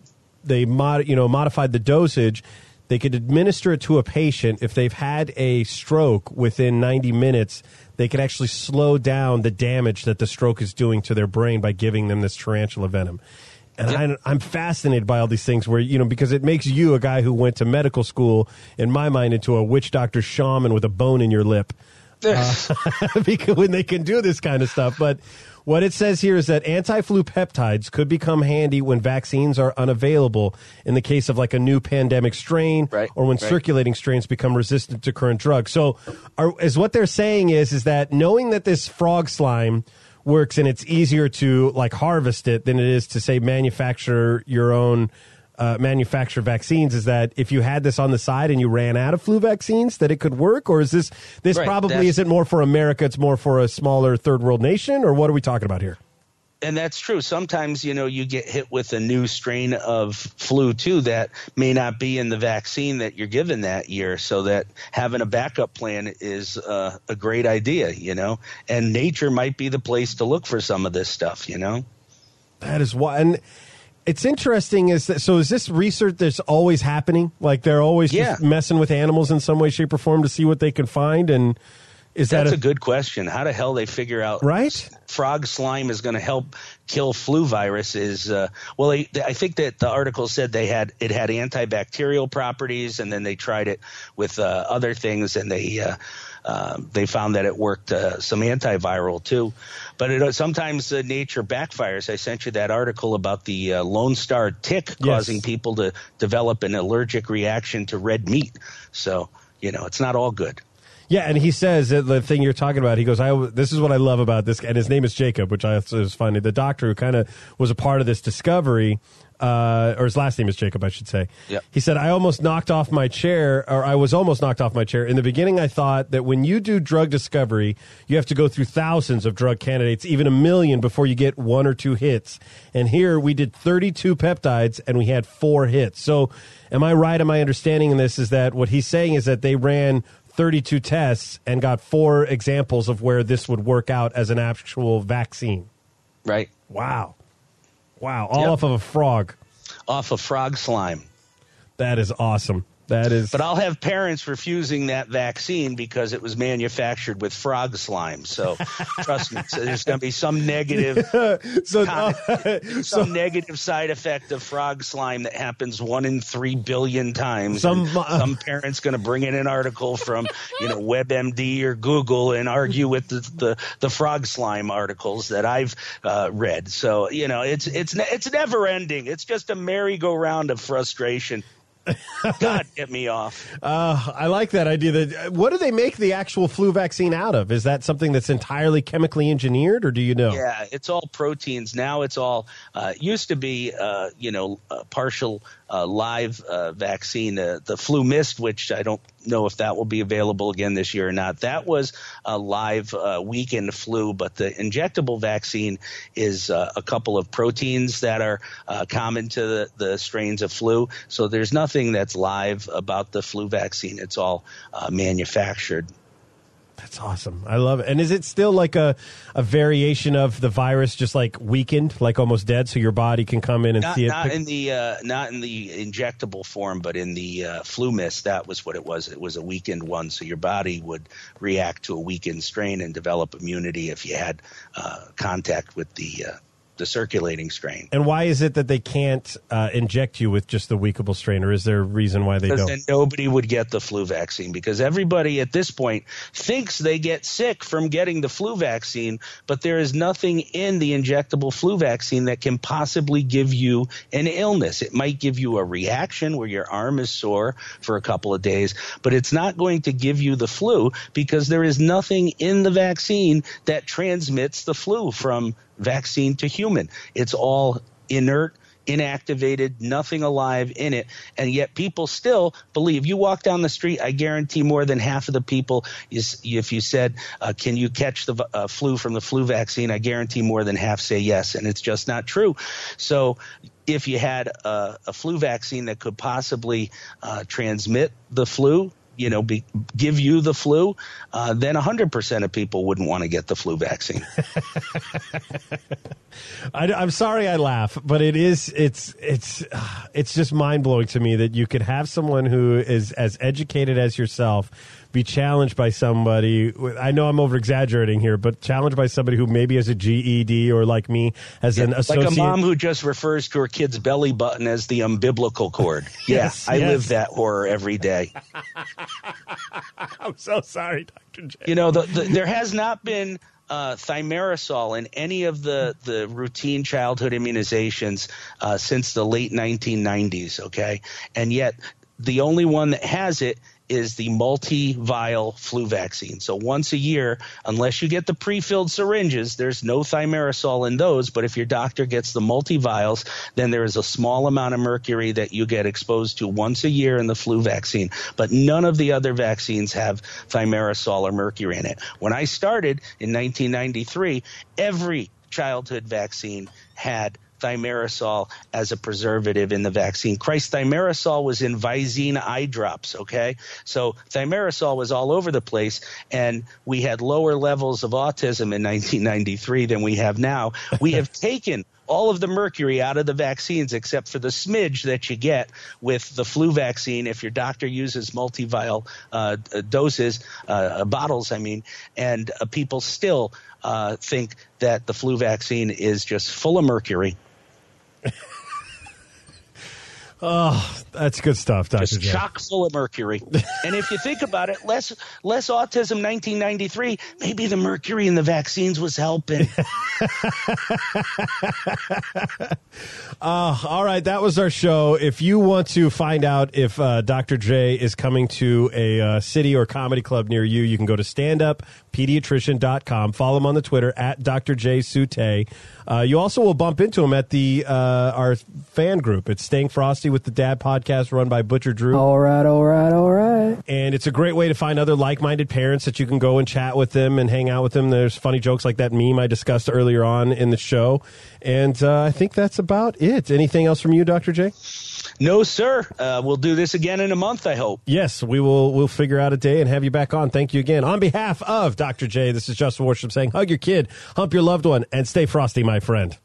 they mod, you know modified the dosage, they could administer it to a patient. If they've had a stroke within 90 minutes, they could actually slow down the damage that the stroke is doing to their brain by giving them this tarantula venom. And Yep. I, I'm fascinated by all these things where, you know, because it makes you, a guy who went to medical school, in my mind, into a witch doctor shaman with a bone in your lip uh, because when they can do this kind of stuff. But what it says here is that anti-flu peptides could become handy when vaccines are unavailable in the case of like a new pandemic strain Right, or when right. circulating strains become resistant to current drugs. So are, is what they're saying is is that knowing that this frog slime works and it's easier to like harvest it than it is to say manufacture your own uh, manufacture vaccines is that if you had this on the side and you ran out of flu vaccines that it could work? Or is this this Right, probably isn't more for america it's more for a smaller third world nation? Or what are we talking about here and that's true. Sometimes, you know, you get hit with a new strain of flu too that may not be in the vaccine that you're given that year. So that having a backup plan is uh, a great idea, you know. And nature might be the place to look for some of this stuff, you know. that is why and it's interesting is that so is this research that's always happening like they're always just Yeah. messing with animals in some way shape or form to see what they can find and is That's that a good question. How the hell they figure out right frog slime is going to help kill flu virus is uh, well they, I think that the article said they had it had antibacterial properties and then they tried it with uh, other things and they uh, uh, they found that it worked uh, some antiviral too. But it, sometimes uh, nature backfires. I sent you that article about the uh, Lone Star tick causing people to develop an allergic reaction to red meat. So you know it's not all good Yeah, and he says that the thing you're talking about. He goes, "I this is what I love about this," and his name is Jacob, which I was funny. The doctor who kind of was a part of this discovery, uh, or his last name is Jacob, I should say. Yep. He said, "I almost knocked off my chair, or I was almost knocked off my chair. In the beginning, I thought that when you do drug discovery, you have to go through thousands of drug candidates, even a million, before you get one or two hits. And here we did 32 peptides, and we had four hits. So, am I right? Am I understanding in this? Is that what he's saying is that they ran." 32 tests and got four examples of where this would work out as an actual vaccine. right Wow. Wow. All Yep. off of a frog. off of frog slime That is awesome. That is. But I'll have parents refusing that vaccine because it was manufactured with frog slime. So trust me, so there's going to be some negative, so, uh, some negative side effect of frog slime that happens one in three billion times. Some- And some parents going to bring in an article from you know WebMD or Google and argue with the the, the frog slime articles that I've uh, read. So you know it's it's it's never ending. It's just a merry-go-round of frustration. God, get me off. Uh, I like that idea. That what do they make the actual flu vaccine out of? Is that something that's entirely chemically engineered, or do you know? Yeah, it's all proteins. Now it's all uh, used to be, uh, you know, uh, partial uh, live uh, vaccine, uh, the FluMist, which I don't know if that will be available again this year or not. That was a live uh, weekend flu, but the injectable vaccine is uh, a couple of proteins that are uh, common to the, the strains of flu. So there's nothing that's live about the flu vaccine. It's all manufactured. That's awesome. I love it. And is it still like a, a variation of the virus, just like weakened, like almost dead, so your body can come in and Not, see it? not in the uh, not in the injectable form, but in the uh, FluMist. That was what it was. It was a weakened one, so your body would react to a weakened strain and develop immunity if you had uh, contact with the uh, the circulating strain. and why is it that they can't uh, inject you with just the weakable strain, or is there a reason why they don't? then nobody would get the flu vaccine because everybody at this point thinks they get sick from getting the flu vaccine, but there is nothing in the injectable flu vaccine that can possibly give you an illness. It might give you a reaction where your arm is sore for a couple of days, but it's not going to give you the flu because there is nothing in the vaccine that transmits the flu from vaccine to human. It's all inert inactivated, nothing alive in it, and yet people still believe. You walk down the street, I guarantee more than half of the people, if you said, uh, "Can you catch the uh, flu from the flu vaccine?" I guarantee more than half say yes, and it's just not true. So. If you had a, a flu vaccine that could possibly uh, transmit the flu, you know, be, give you the flu, uh, then 100% of people wouldn't want to get the flu vaccine. I, am sorry I laugh, but it is it's it's it's just mind blowing to me that you could have someone who is as educated as yourself be challenged by somebody. I know I'm over exaggerating here, but challenged by somebody who maybe has a GED or like me has an associate. like a mom who just refers to her kid's belly button as the umbilical cord. Yeah, Yes, I yes. live that horror every day. I'm so sorry, Doctor Jay. You know, the, the, there has not been uh, thimerosal in any of the, the routine childhood immunizations uh, since the late 1990s, okay? And yet, the only one that has it is the multi-vial flu vaccine. So once a year, unless you get the pre-filled syringes, there's no thimerosal in those. But if your doctor gets the multi-vials, then there is a small amount of mercury that you get exposed to once a year in the flu vaccine. But none of the other vaccines have thimerosal or mercury in it. When I started in 1993, every childhood vaccine had thimerosal as a preservative in the vaccine. Christ, thimerosal was in Visine eye drops, okay? So thimerosal was all over the place, and we had lower levels of autism in 1993 than we have now. We have taken all of the mercury out of the vaccines except for the smidge that you get with the flu vaccine if your doctor uses multi-vial uh, doses, uh, bottles, I mean, and uh, people still uh, think that the flu vaccine is just full of mercury. Oh, that's good stuff, Doctor just J. chock full of mercury. and if you think about it, less less autism 1993, maybe the mercury in the vaccines was helping. Uh, all right, that was our show. If you want to find out if uh, Dr. Jay is coming to a uh, city or comedy club near you, you can go to standuppediatrician.com. Follow him on the Twitter at Dr. J Sute. Uh, you also will bump into him at the uh, our fan group. It's Staying Frosty with the Dad podcast run by Butcher Drew. All right, all right, all right. And it's a great way to find other like minded parents that you can go and chat with them and hang out with them. There's funny jokes like that meme I discussed earlier on in the show. And uh, I think that's about it. Anything else from you, Dr. Jay? No, sir. Uh, we'll do this again in a month, I hope. Yes, we will. We'll figure out a day and have you back on. Thank you again on behalf of Dr. Jay. This is Justin Worsham saying, hug your kid, hump your loved one, and stay frosty, my friend.